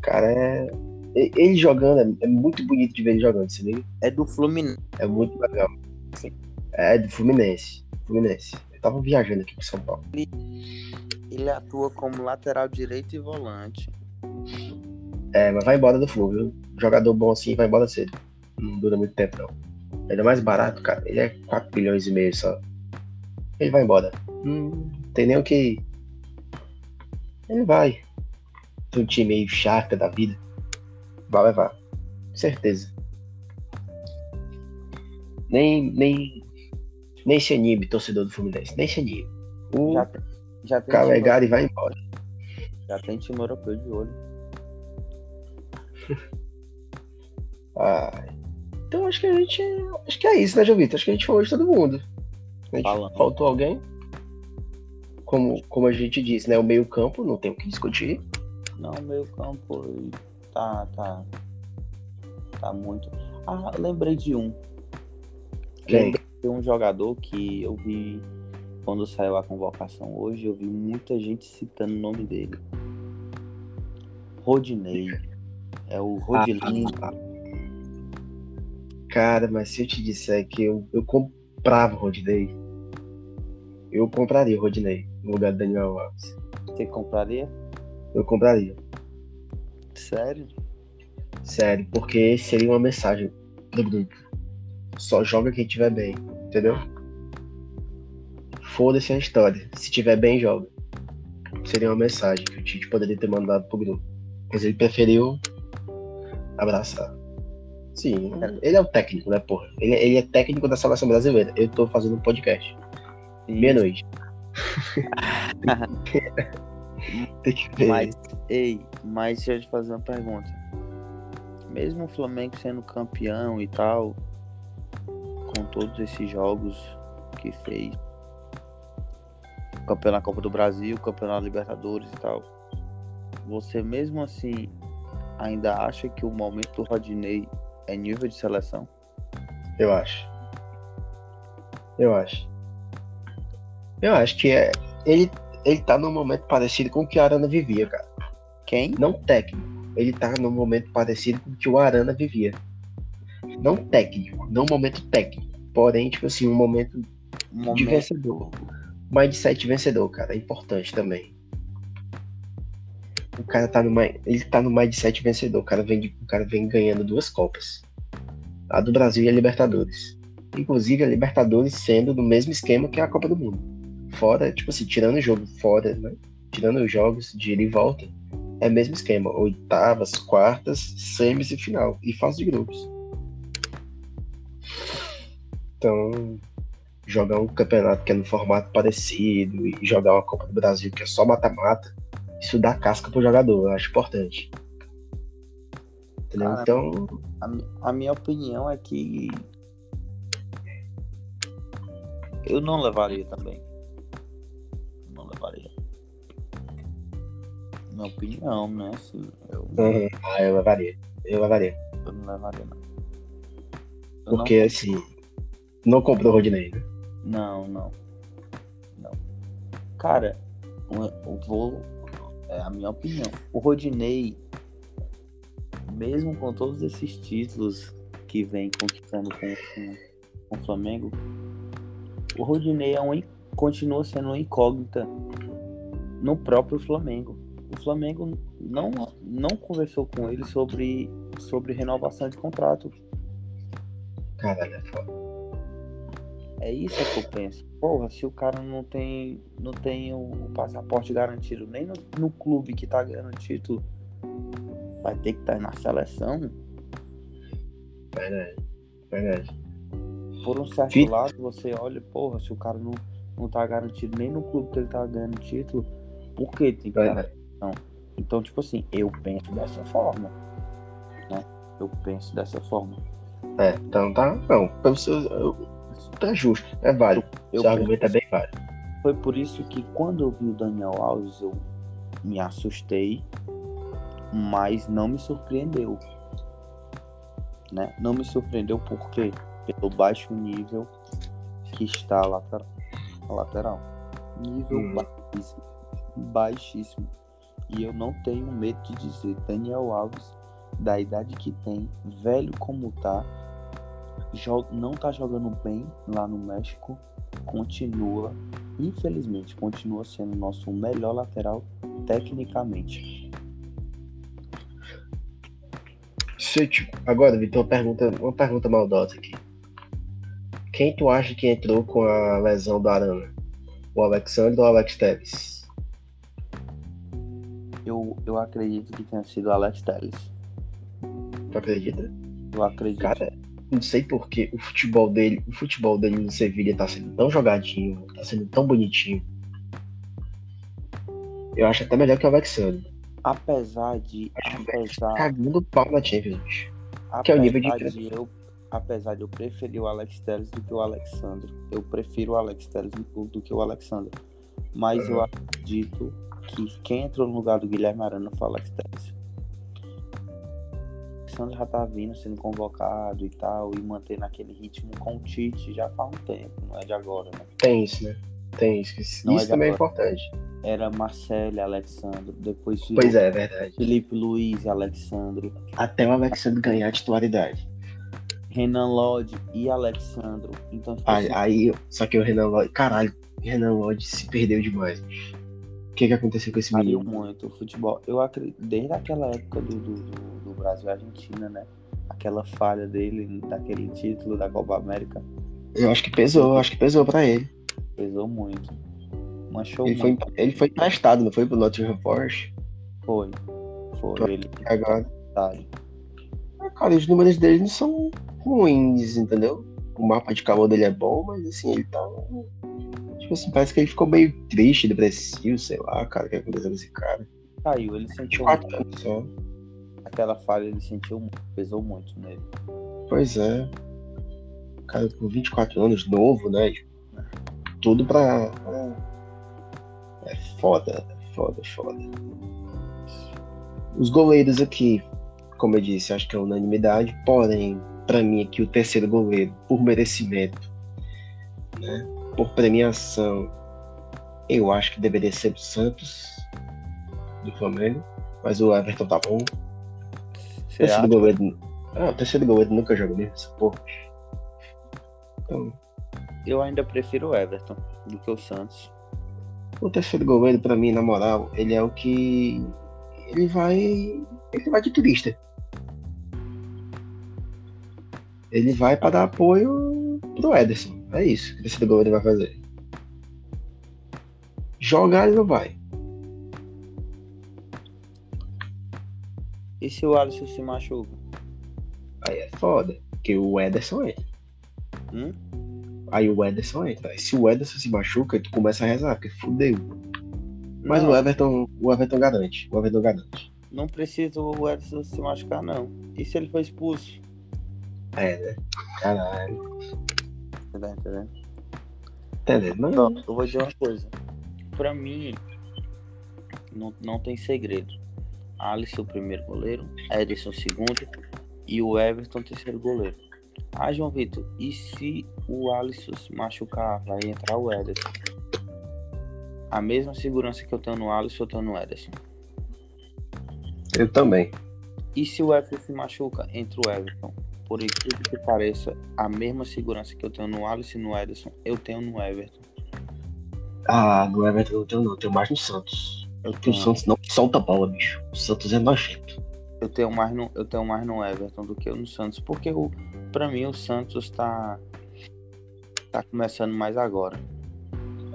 Cara, é ele jogando é, é muito bonito de ver ele jogando, se liga? É do Fluminense. É muito legal. Sim. É do Fluminense. Fluminense. Eu tava viajando aqui pro São Paulo. Ele atua como lateral direito e volante. É, mas vai embora do Flu, viu? Jogador bom assim vai embora cedo. Não dura muito tempo, não. Ele é mais barato, cara. Ele é 4 bilhões e meio só. Ele vai embora. Hum, tem nem o que. Ele vai. Tem um time meio charca da vida. Vai levar. Certeza. Nem, nem, nem se inibe, torcedor do Fluminense. Nem se inibe. O Já já Calegari vai embora. já tem time europeu de olho. Então acho que a gente. Acho que é isso, né, Jovito? Acho que a gente falou de todo mundo. A gente Falando. faltou alguém. Como, como a gente disse, né? O meio-campo não tem o que discutir. Não, meio campo e tá, tá. Tá muito. Ah, lembrei de um. Quem? Lembrei de um jogador que eu vi quando saiu a convocação hoje, eu vi muita gente citando o nome dele. Rodinei. É o Rodinei. Ah, Cara, mas se eu te disser que eu, eu comprava o Rodney, eu compraria o Rodney no lugar do Daniel Alves. Você compraria? Eu compraria. Sério? Sério, porque seria uma mensagem do grupo. Só joga quem tiver bem, entendeu? Foda-se a história. Se tiver bem, joga. Seria uma mensagem que o Tite poderia ter mandado pro grupo. Mas ele preferiu abraçar. Sim, ele é o técnico, né, porra? Ele, ele é técnico da seleção brasileira. Eu tô fazendo um podcast. Meia-noite. Tem que ver. Mas, ei, mas deixa eu te fazer uma pergunta. Mesmo o Flamengo sendo campeão e tal, com todos esses jogos que fez, campeonato Copa do Brasil, campeonato Libertadores e tal, você mesmo assim ainda acha que o momento do Rodinei é nível de seleção? Eu acho. Eu acho. Eu acho que é. Ele, ele tá num momento parecido com o que o Arana vivia, cara. Quem? Não técnico. Ele tá num momento parecido com o que o Arana vivia. Não técnico, não momento técnico. Porém, tipo assim, um momento Um de momento vencedor. Mindset vencedor, cara. É importante também. O cara tá no, ele tá no mindset vencedor. O cara vem, o cara vem ganhando duas Copas. A do Brasil e a Libertadores. Inclusive a Libertadores sendo do mesmo esquema que a Copa do Mundo. Fora, tipo assim, tirando o jogo fora, né? Tirando os jogos de ida e volta. É o mesmo esquema. Oitavas, quartas, semis e final. E fase de grupos. Então, jogar um campeonato que é no formato parecido e jogar uma Copa do Brasil que é só mata-mata, isso dá casca pro jogador, eu acho importante. Entendeu? Cara, Então, A, a minha opinião é que eu não levaria também. Minha opinião, né? Assim, eu, uhum, ah, eu levaria. Eu levaria. eu não levaria, não. Eu Porque, assim, não comprou o Rodinei, né? Não, não. Não. Cara, eu vou. É a minha opinião. O Rodinei, mesmo com todos esses títulos que vem conquistando com, com, o Flamengo, o Rodinei é um, in- continua sendo uma incógnita no próprio Flamengo. O Flamengo não, não conversou com ele sobre, sobre renovação de contrato. Caralho, é foda. É isso que eu penso. Porra, se o cara não tem, não tem o passaporte garantido nem no, no clube que tá ganhando título, vai ter que estar tá na seleção. Verdade. Verdade. Por um certo lado, você olha, porra, se o cara não, não tá garantido nem no clube que ele tá ganhando título, por que tem que estar tá Então, tipo assim, eu penso dessa forma. Né? Eu penso dessa forma. É, então tá. Não, pelo seu. Tá justo, é válido. Eu, seu argumento é bem válido. Foi por isso que quando eu vi o Daniel Alves, eu me assustei, mas não me surpreendeu. Né? Não me surpreendeu porque pelo baixo nível que está a lateral. A lateral. Nível hum. baixíssimo, baixíssimo. E eu não tenho medo de dizer, Daniel Alves, da idade que tem, velho como tá, não tá jogando bem lá no México, continua, infelizmente, continua sendo nosso melhor lateral tecnicamente. Agora, Vitor, uma pergunta, uma pergunta maldosa aqui. Quem tu acha que entrou com a lesão do Arana? O Alexandre ou o Alex Telles? Eu, eu acredito que tenha sido Alex Telles. Tu acredita? Eu acredito. Cara, não sei porque o futebol dele, o futebol dele no Sevilha tá sendo tão jogadinho, tá sendo tão bonitinho. Eu acho até melhor que o Alexandre. Apesar de. Acho apesar, cagando pau na Champions. Que é o nível de. de eu, apesar de eu preferir o Alex Telles do que o Alexandre. Eu prefiro o Alex Telles do que o Alexandre. Mas uhum. eu acredito que quem entrou no lugar do Guilherme Arana foi o Alex Telles. Alexandre já tá vindo sendo convocado e tal, e manter naquele ritmo com o Tite já faz um tempo, não é de agora, né? Tem isso, né? Tem isso. Isso, é também é importante. Era Marcelo Alexandre, depois Pois é, é verdade. Felipe Luiz e Alexandre. Até o Alexandre ganhar a titularidade. Renan Lodge e Alexandre. Então, tipo, aí, assim, aí, só que o Renan Lodge, caralho, Renan Lodge se perdeu demais. O que, que aconteceu com esse menino? muito o futebol. Eu acredito, desde aquela época do, do, do Brasil e Argentina, né? Aquela falha dele, daquele título da Copa América. Eu acho que pesou, acho que pesou pra ele. Pesou muito. Manchou ele muito. Foi, ele foi emprestado, não foi pro Nottingham Forest? Foi. Foi. Tô ele. Agora. Cara, os números dele não são ruins, entendeu? O mapa de calor dele é bom, mas assim, ele tá Tipo assim, parece que ele ficou meio triste, depressivo, sei lá, cara, o que aconteceu com esse cara. Caiu, ele sentiu. Quatro anos só. Aquela falha ele sentiu muito, pesou muito nele. Pois é. Cara, com 24 anos, novo, né? Tudo pra. É foda, é foda, foda. Os goleiros aqui, como eu disse, acho que é unanimidade, porém, para mim aqui o terceiro goleiro, por merecimento, né? Por premiação, eu acho que deveria ser o Santos, do Flamengo, mas o Everton tá bom. Você terceiro goleiro. Ah, o terceiro goleiro nunca jogou mesmo, essa porra. Então. Eu ainda prefiro o Everton do que o Santos. O terceiro goleiro, pra mim, na moral, ele é o que. Ele vai. Ele vai de turista. Ele vai para dar apoio pro Ederson. É isso que esse goleiro vai fazer. Jogar ele não vai. E se o Alisson se machuca? Aí é foda. Porque o Ederson entra. Hum? Aí o Ederson entra. Aí se o Ederson se machuca, tu começa a rezar, porque fudeu. Mas não. o Everton, o Everton garante. O Everton garante. Não precisa o Ederson se machucar, não. E se ele for expulso? É, né? Caralho. Tá entendendo? Entendendo? Mas... Não, eu vou dizer uma coisa. Pra mim, não, não tem segredo. Alisson, o primeiro goleiro. Edson, o segundo. E o Everton, o terceiro goleiro. Ah, João Vitor, e se o Alisson se machucar, vai entrar o Ederson? A mesma segurança que eu tenho no Alisson, eu tenho no Ederson. Eu também. E se o Everton se machuca, entra o Everton por incrível que pareça, a mesma segurança que eu tenho no Alisson e no Ederson, eu tenho no Everton. Ah, no Everton eu tenho não, eu tenho mais no Santos. Eu tenho... O Santos não solta a bola, bicho. O Santos é nojento. Eu tenho mais no, eu tenho mais no Everton do que no Santos, porque o, pra mim o Santos tá tá começando mais agora.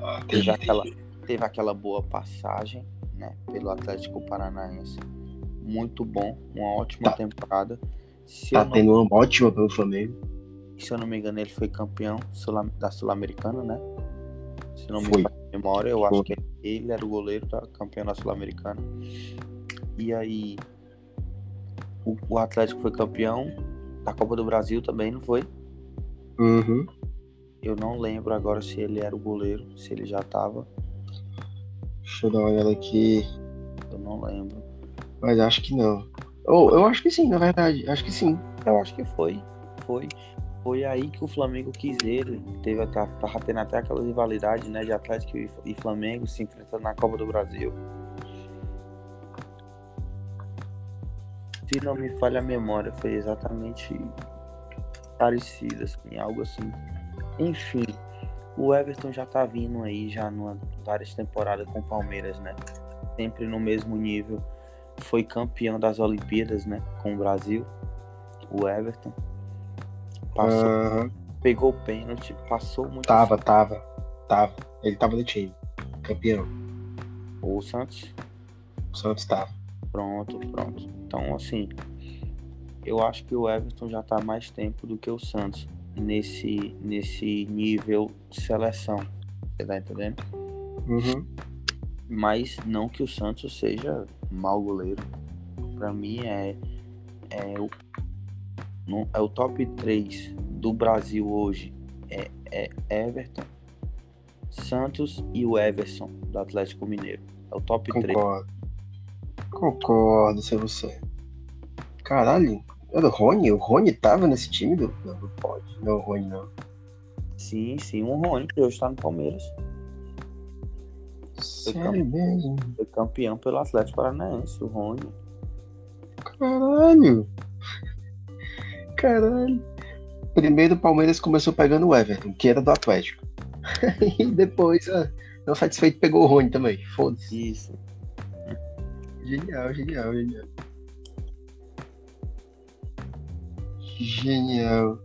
Ah, Teve aquela, teve aquela boa passagem, né, pelo Atlético Paranaense. Muito bom, uma ótima Tá. temporada. Se, Tá eu não, tendo uma ótima pelo Flamengo. se eu não me engano, ele foi campeão da Sul-Americana, né? Se não me Foi. a memória, eu Foi. acho que ele era o goleiro da campeão da Sul-Americana. E aí, o, o Atlético foi campeão da Copa do Brasil também, não foi? Uhum. Eu não lembro agora se ele era o goleiro, se ele já tava. Deixa eu dar uma olhada aqui. Eu não lembro. Mas acho que não. Ou eu acho que sim, na verdade. Acho que sim. Eu acho que foi. Foi. Foi aí que o Flamengo quis ele. Teve até, tava tendo até aquela rivalidade, né? De Atlético e Flamengo se enfrentando na Copa do Brasil. Se não me falha a memória, foi exatamente parecido, assim, algo assim. Enfim, o Everton já tá vindo aí já numa várias temporadas com o Palmeiras, né? Sempre no mesmo nível. Foi campeão das Olimpíadas, né? Com o Brasil. O Everton. Passou, Aham. pegou o pênalti, passou muito. Tava, tava. Tava. Ele tava no time. Campeão. O Santos. O Santos tava. Pronto, pronto. Então, assim, eu acho que o Everton já tá mais tempo do que o Santos nesse, nesse nível seleção. Você tá entendendo? Uhum. Mas não que o Santos seja mau goleiro. Pra mim é, é, o, no- é o top 3 do Brasil hoje. É, é Everton, Santos e o Everson do Atlético Mineiro. É o top 3. Concordo. Concordo, sem você. Caralho. Era o Rony? O Rony tava nesse time? Do... Não, não pode. Não, o Rony não. Sim, sim, o Rony, que hoje tá no Palmeiras. Sério mesmo? Foi campeão pelo Atlético Paranaense, o Rony. Caralho. Caralho. Primeiro o Palmeiras começou pegando o Everton, que era do Atlético. e depois, ah, não satisfeito, pegou o Rony também. Foda-se. Isso. Genial, genial, genial. Genial.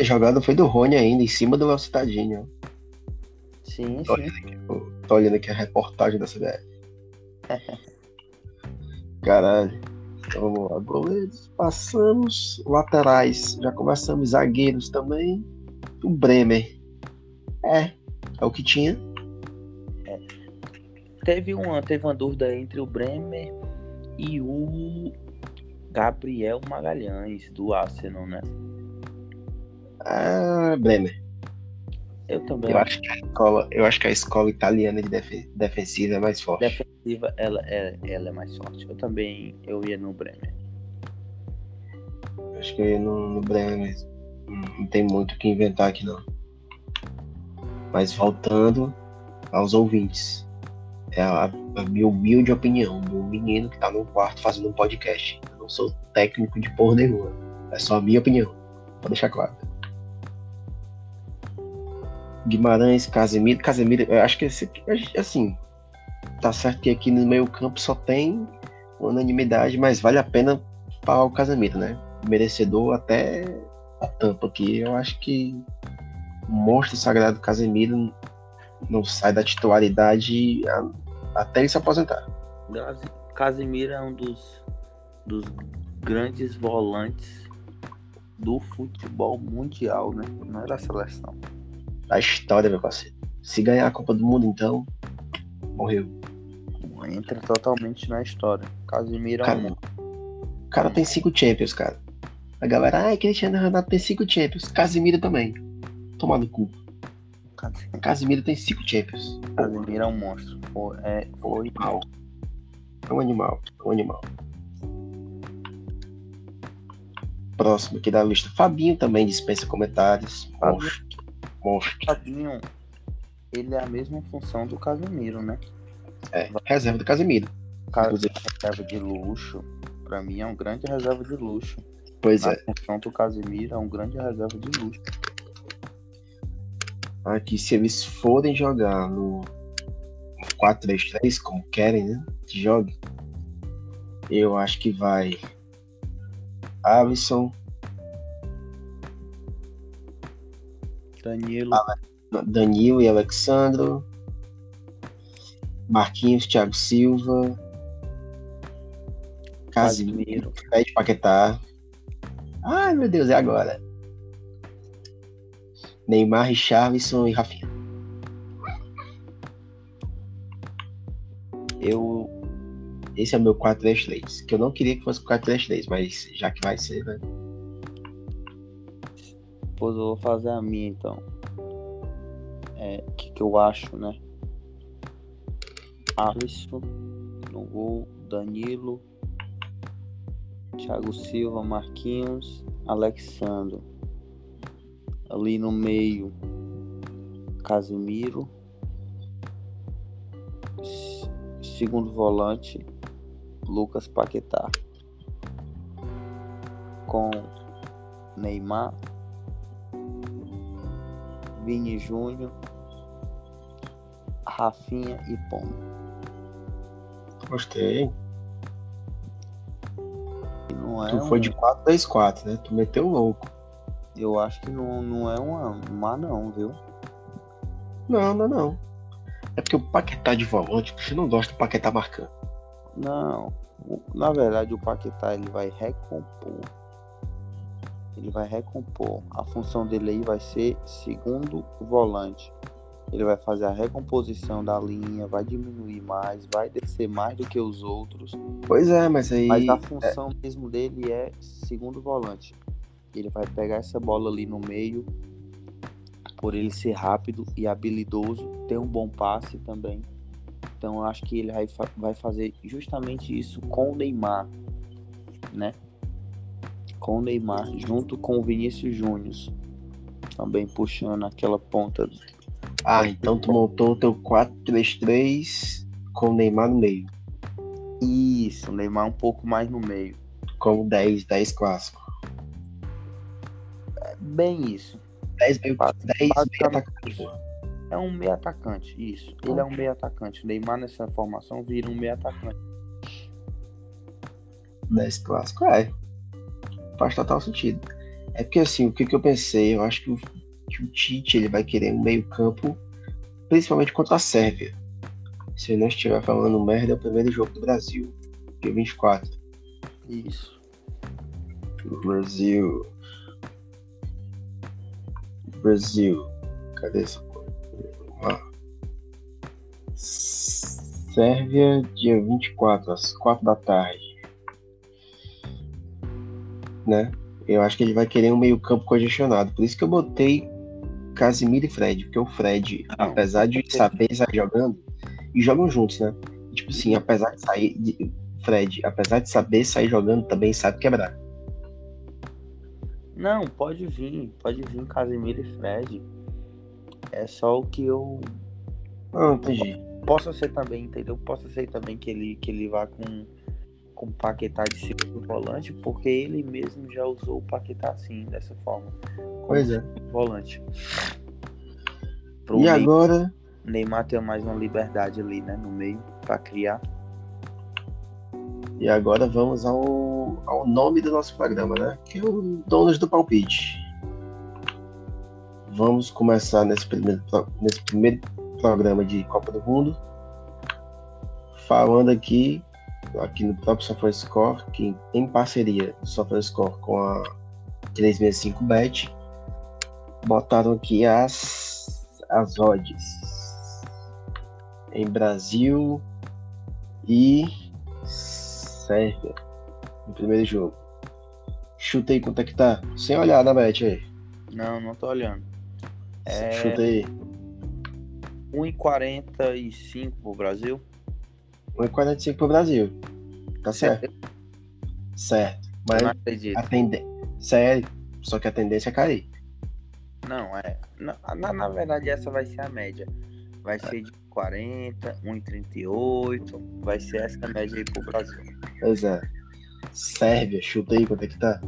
A jogada foi do Rony ainda, em cima do Léo Citadinho. Sim, Olha. sim. ó. Tô olhando aqui a reportagem da CBF. Caralho. Então vamos lá. Goleiros, passamos. Laterais, já conversamos. Zagueiros também. O Bremer. É, é o que tinha. Teve uma, teve uma dúvida entre o Bremer e o Gabriel Magalhães, do Arsenal, né? Ah, Bremer. Eu também Eu acho que a escola, eu acho que a escola italiana de defe- defensiva é mais forte. defensiva, ela, é ela é mais forte. Eu também, eu ia no Bremer. Acho que no, no Bremer mesmo. Não, não tem muito o que inventar aqui não. Mas voltando aos ouvintes. É a, a minha humilde opinião do menino que tá no quarto fazendo um podcast. Eu não sou técnico de porra nenhuma. É só a minha opinião. Vou deixar claro. Guimarães, Casemiro. Casemiro, eu acho que esse, assim, tá certo que aqui no meio campo só tem unanimidade, mas vale a pena para o Casemiro, né? Merecedor até a tampa aqui. Eu acho que o monstro sagrado Casemiro não sai da titularidade até ele se aposentar. Casimiro é um dos, dos grandes volantes do futebol mundial, né? Não é da seleção. Da história, meu parceiro. Se ganhar a Copa do Mundo, então, morreu. Entra totalmente na história. Casimiro é Cara. O cara tem cinco Champions, cara. A galera, ai, Cristiano Ronaldo tem cinco Champions. Casimiro também. Toma no cu. Casi- Casimiro tem cinco Champions. Casimiro é um monstro. Foi, é, foi Animal. É um animal. É um animal. Próximo aqui da lista. Fabinho também dispensa comentários. Fabinho. Fabinho, ele é a mesma função do Casimiro, né? É, reserva do Casimiro. Ca- Inclusive. Reserva de luxo. Pra mim é um grande reserva de luxo. Pois Na é. função do Casimiro é um grande reserva de luxo. Aqui, se eles forem jogar no 4-3-3, como querem, né? Que jogue. Eu acho que vai Alisson, Danilo. Danilo e Alexandro. Marquinhos, Thiago Silva. Casimiro. Fred Paquetá. Ai, meu Deus, é agora. Neymar, Richarlison e Rafinha. Eu. Esse é o meu 4-3-3. Que eu não queria que fosse 4-3-3, mas já que vai ser, né? Pois eu vou fazer a minha então. É, que, que eu acho, né? Alisson no gol, Danilo, Thiago Silva, Marquinhos, Alexandro. Ali no meio, Casemiro. Segundo volante, Lucas Paquetá. Com Neymar, Vini Júnior, Rafinha e Pombo. Gostei. Não é tu um... foi de 4-3-4, né? Tu meteu louco. Eu acho que não, não é uma má não, viu? Não, não, não. É porque o Paquetá de volante, você não gosta do Paquetá marcando. Não. Na verdade, o Paquetá ele vai recompor. Ele vai recompor. A função dele aí vai ser segundo volante. Ele vai fazer a recomposição da linha, vai diminuir mais, vai descer mais do que os outros. Pois é, mas aí. Mas a função é... mesmo dele é segundo volante. Ele vai pegar essa bola ali no meio, por ele ser rápido e habilidoso, ter um bom passe também. Então eu acho que ele vai, vai fazer justamente isso com o Neymar, né? Com o Neymar, junto com o Vinícius Júnior, também puxando aquela ponta ah, então tu montou o teu 4-3-3 com o Neymar no meio. Isso, o Neymar um pouco mais no meio. Como 10, 10 clássico. É bem isso. 10 meio, 10 meio atacante. É um meio atacante, isso. Ele é um meio atacante. O Neymar nessa formação vira um meio atacante. 10 clássico, é. Faz total sentido. É porque assim, o que, que eu pensei? Eu acho que o que o Tite ele vai querer um meio-campo, principalmente contra a Sérvia. Se eu não estiver falando merda, é o primeiro jogo do Brasil, dia 24. Isso. Brasil. Brasil. Cadê essa coisa? Sérvia, dia 24, às 4 da tarde. Né? Eu acho que ele vai querer um meio-campo congestionado. Por isso que eu botei Casimiro e Fred, porque o Fred, não, apesar de saber sair jogando, e jogam juntos, né? Tipo assim, apesar de sair. De, Fred, apesar de saber sair jogando, também sabe quebrar. Não, pode vir, pode vir Casimiro e Fred. É só o que eu. Não, entendi. Possa ser também, entendeu? Possa ser também que ele, que ele vá com, com Paquetá de segundo volante, porque ele mesmo já usou o Paquetá assim, dessa forma. Pois é. Volante. Pro e agora? Neymar tem mais uma liberdade ali, né? No meio, para criar. E agora vamos ao, ao nome do nosso programa, né? Que é o Donos do Palpite. Vamos começar nesse primeiro, nesse primeiro programa de Copa do Mundo. Falando aqui, aqui no próprio SofaScore, que em parceria do SofaScore com a 365Bet, botaram aqui as, as odds em Brasil e Sérvia no primeiro jogo. Chuta aí quanto é que tá. Sem olhar na bet aí. Não, não tô olhando. É... Chuta aí. 1,45 pro Brasil. 1,45 pro Brasil. Tá certo. Certo. Mas a tendência. Sério. Só que a tendência é cair. Não, é. Na, na, na, verdade, essa vai ser a média. Vai ser de 40, 1,38. Vai ser essa média aí pro Brasil. Pois é. Sérvia, chuta aí quanto é que tá?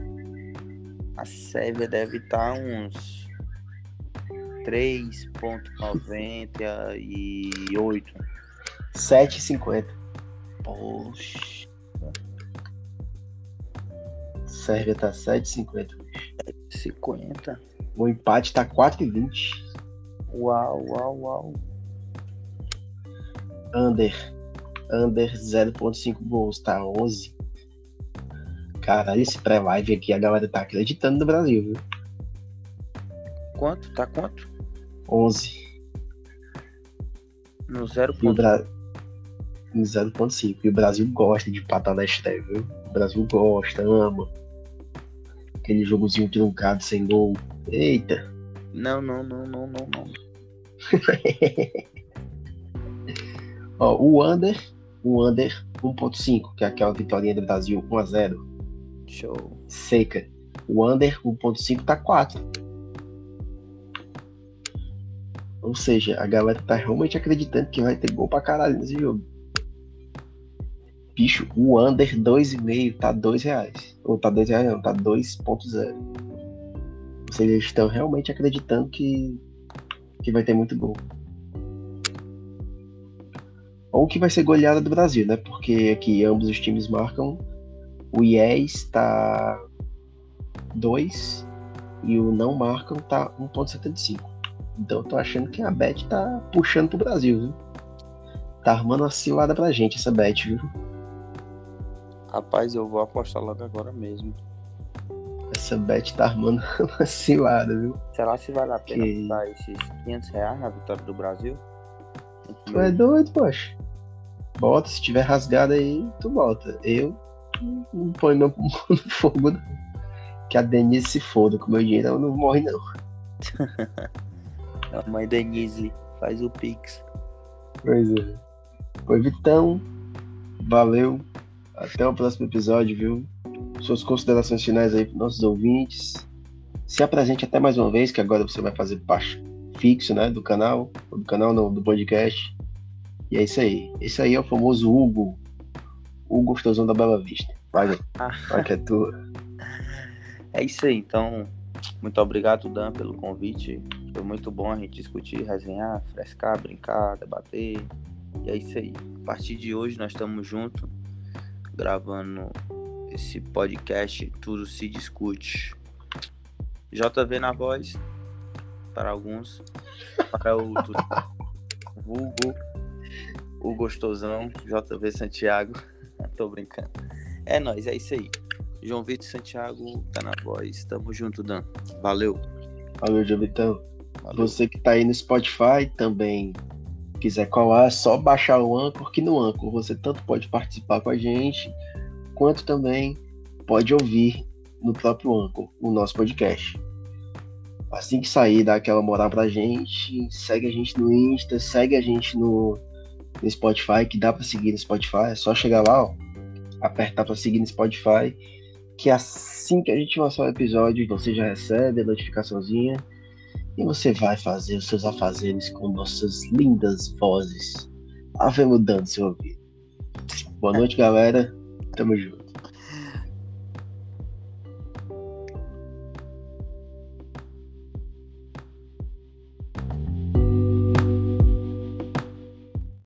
A Sérvia deve estar tá uns 3,98. 7,50. Poxa. Sérvia tá 7,50. 50. O empate tá 4,20. Uau, uau, uau. Under. Under 0.5 gols, tá 11. Caralho, esse pré-live aqui a galera tá acreditando no Brasil, viu? Quanto? Tá quanto? 11. No E o 0.5. Em 0.5. E o Brasil gosta de empatar na estreia, viu? O Brasil gosta, ama. Aquele jogozinho truncado sem gol. Eita. Não, não, não, não, não, não. Ó, o under, o under 1.5, que é aquela vitória do Brasil 1x0, Show. seca. O under 1.5 tá 4. Ou seja, a galera tá realmente acreditando que vai ter gol pra caralho nesse jogo. Bicho, o under 2,5 tá 2 reais. Ou tá 2 reais não, tá 2.0. Ou seja, estão realmente acreditando que, que vai ter muito gol. Ou que vai ser goleada do Brasil, né? Porque aqui ambos os times marcam. O IES tá 2 e o não marcam tá 1.75. Então eu tô achando que a Bet tá puxando pro Brasil, viu? Tá armando uma cilada pra gente essa Bet, viu? Rapaz, eu vou apostar logo agora mesmo. Essa Bet tá armando uma cilada, viu? Será se vale a pena Que- dar esses 500 reais na vitória do Brasil? Tu é doido, poxa. Bota, se tiver rasgado aí, tu bota. Eu não ponho meu pulmão no fogo, não. Que a Denise se foda, com meu dinheiro ela não morre, não. A mãe Denise faz o Pix. Pois é. Oi, Vitão. Valeu. Até o próximo episódio, viu? Suas considerações finais aí para nossos ouvintes. Se apresente até mais uma vez, que agora você vai fazer parte fixo, né, do canal. Do canal não, do podcast. E é isso aí. Esse aí é o famoso Hugo. O gostosão da Bela Vista. Vai, vai que é tua. É isso aí, então. Muito obrigado, Dan, pelo convite. Foi muito bom a gente discutir, resenhar, frescar, brincar, debater. E é isso aí. A partir de hoje nós estamos juntos, gravando esse podcast Tudo Se Discute. JV na voz, para alguns. Para o tu- vulgo, o gostosão, JV Santiago. Tô brincando. É nóis, é isso aí. João Vitor Santiago tá na voz. Tamo junto, Dan. Valeu. Valeu, Jovitão. Valeu. Você que tá aí no Spotify também quiser colar, é só baixar o Anchor, que no Anchor você tanto pode participar com a gente, quanto também pode ouvir no próprio Anchor o nosso podcast. Assim que sair, dá aquela moral pra gente, segue a gente no Insta, segue a gente no, no Spotify, que dá pra seguir no Spotify, é só chegar lá, ó, apertar pra seguir no Spotify, que assim que a gente lançar o episódio, você já recebe a notificaçãozinha e você vai fazer os seus afazeres com nossas lindas vozes, aveludando seu ouvido. Boa noite, galera. Tamo junto.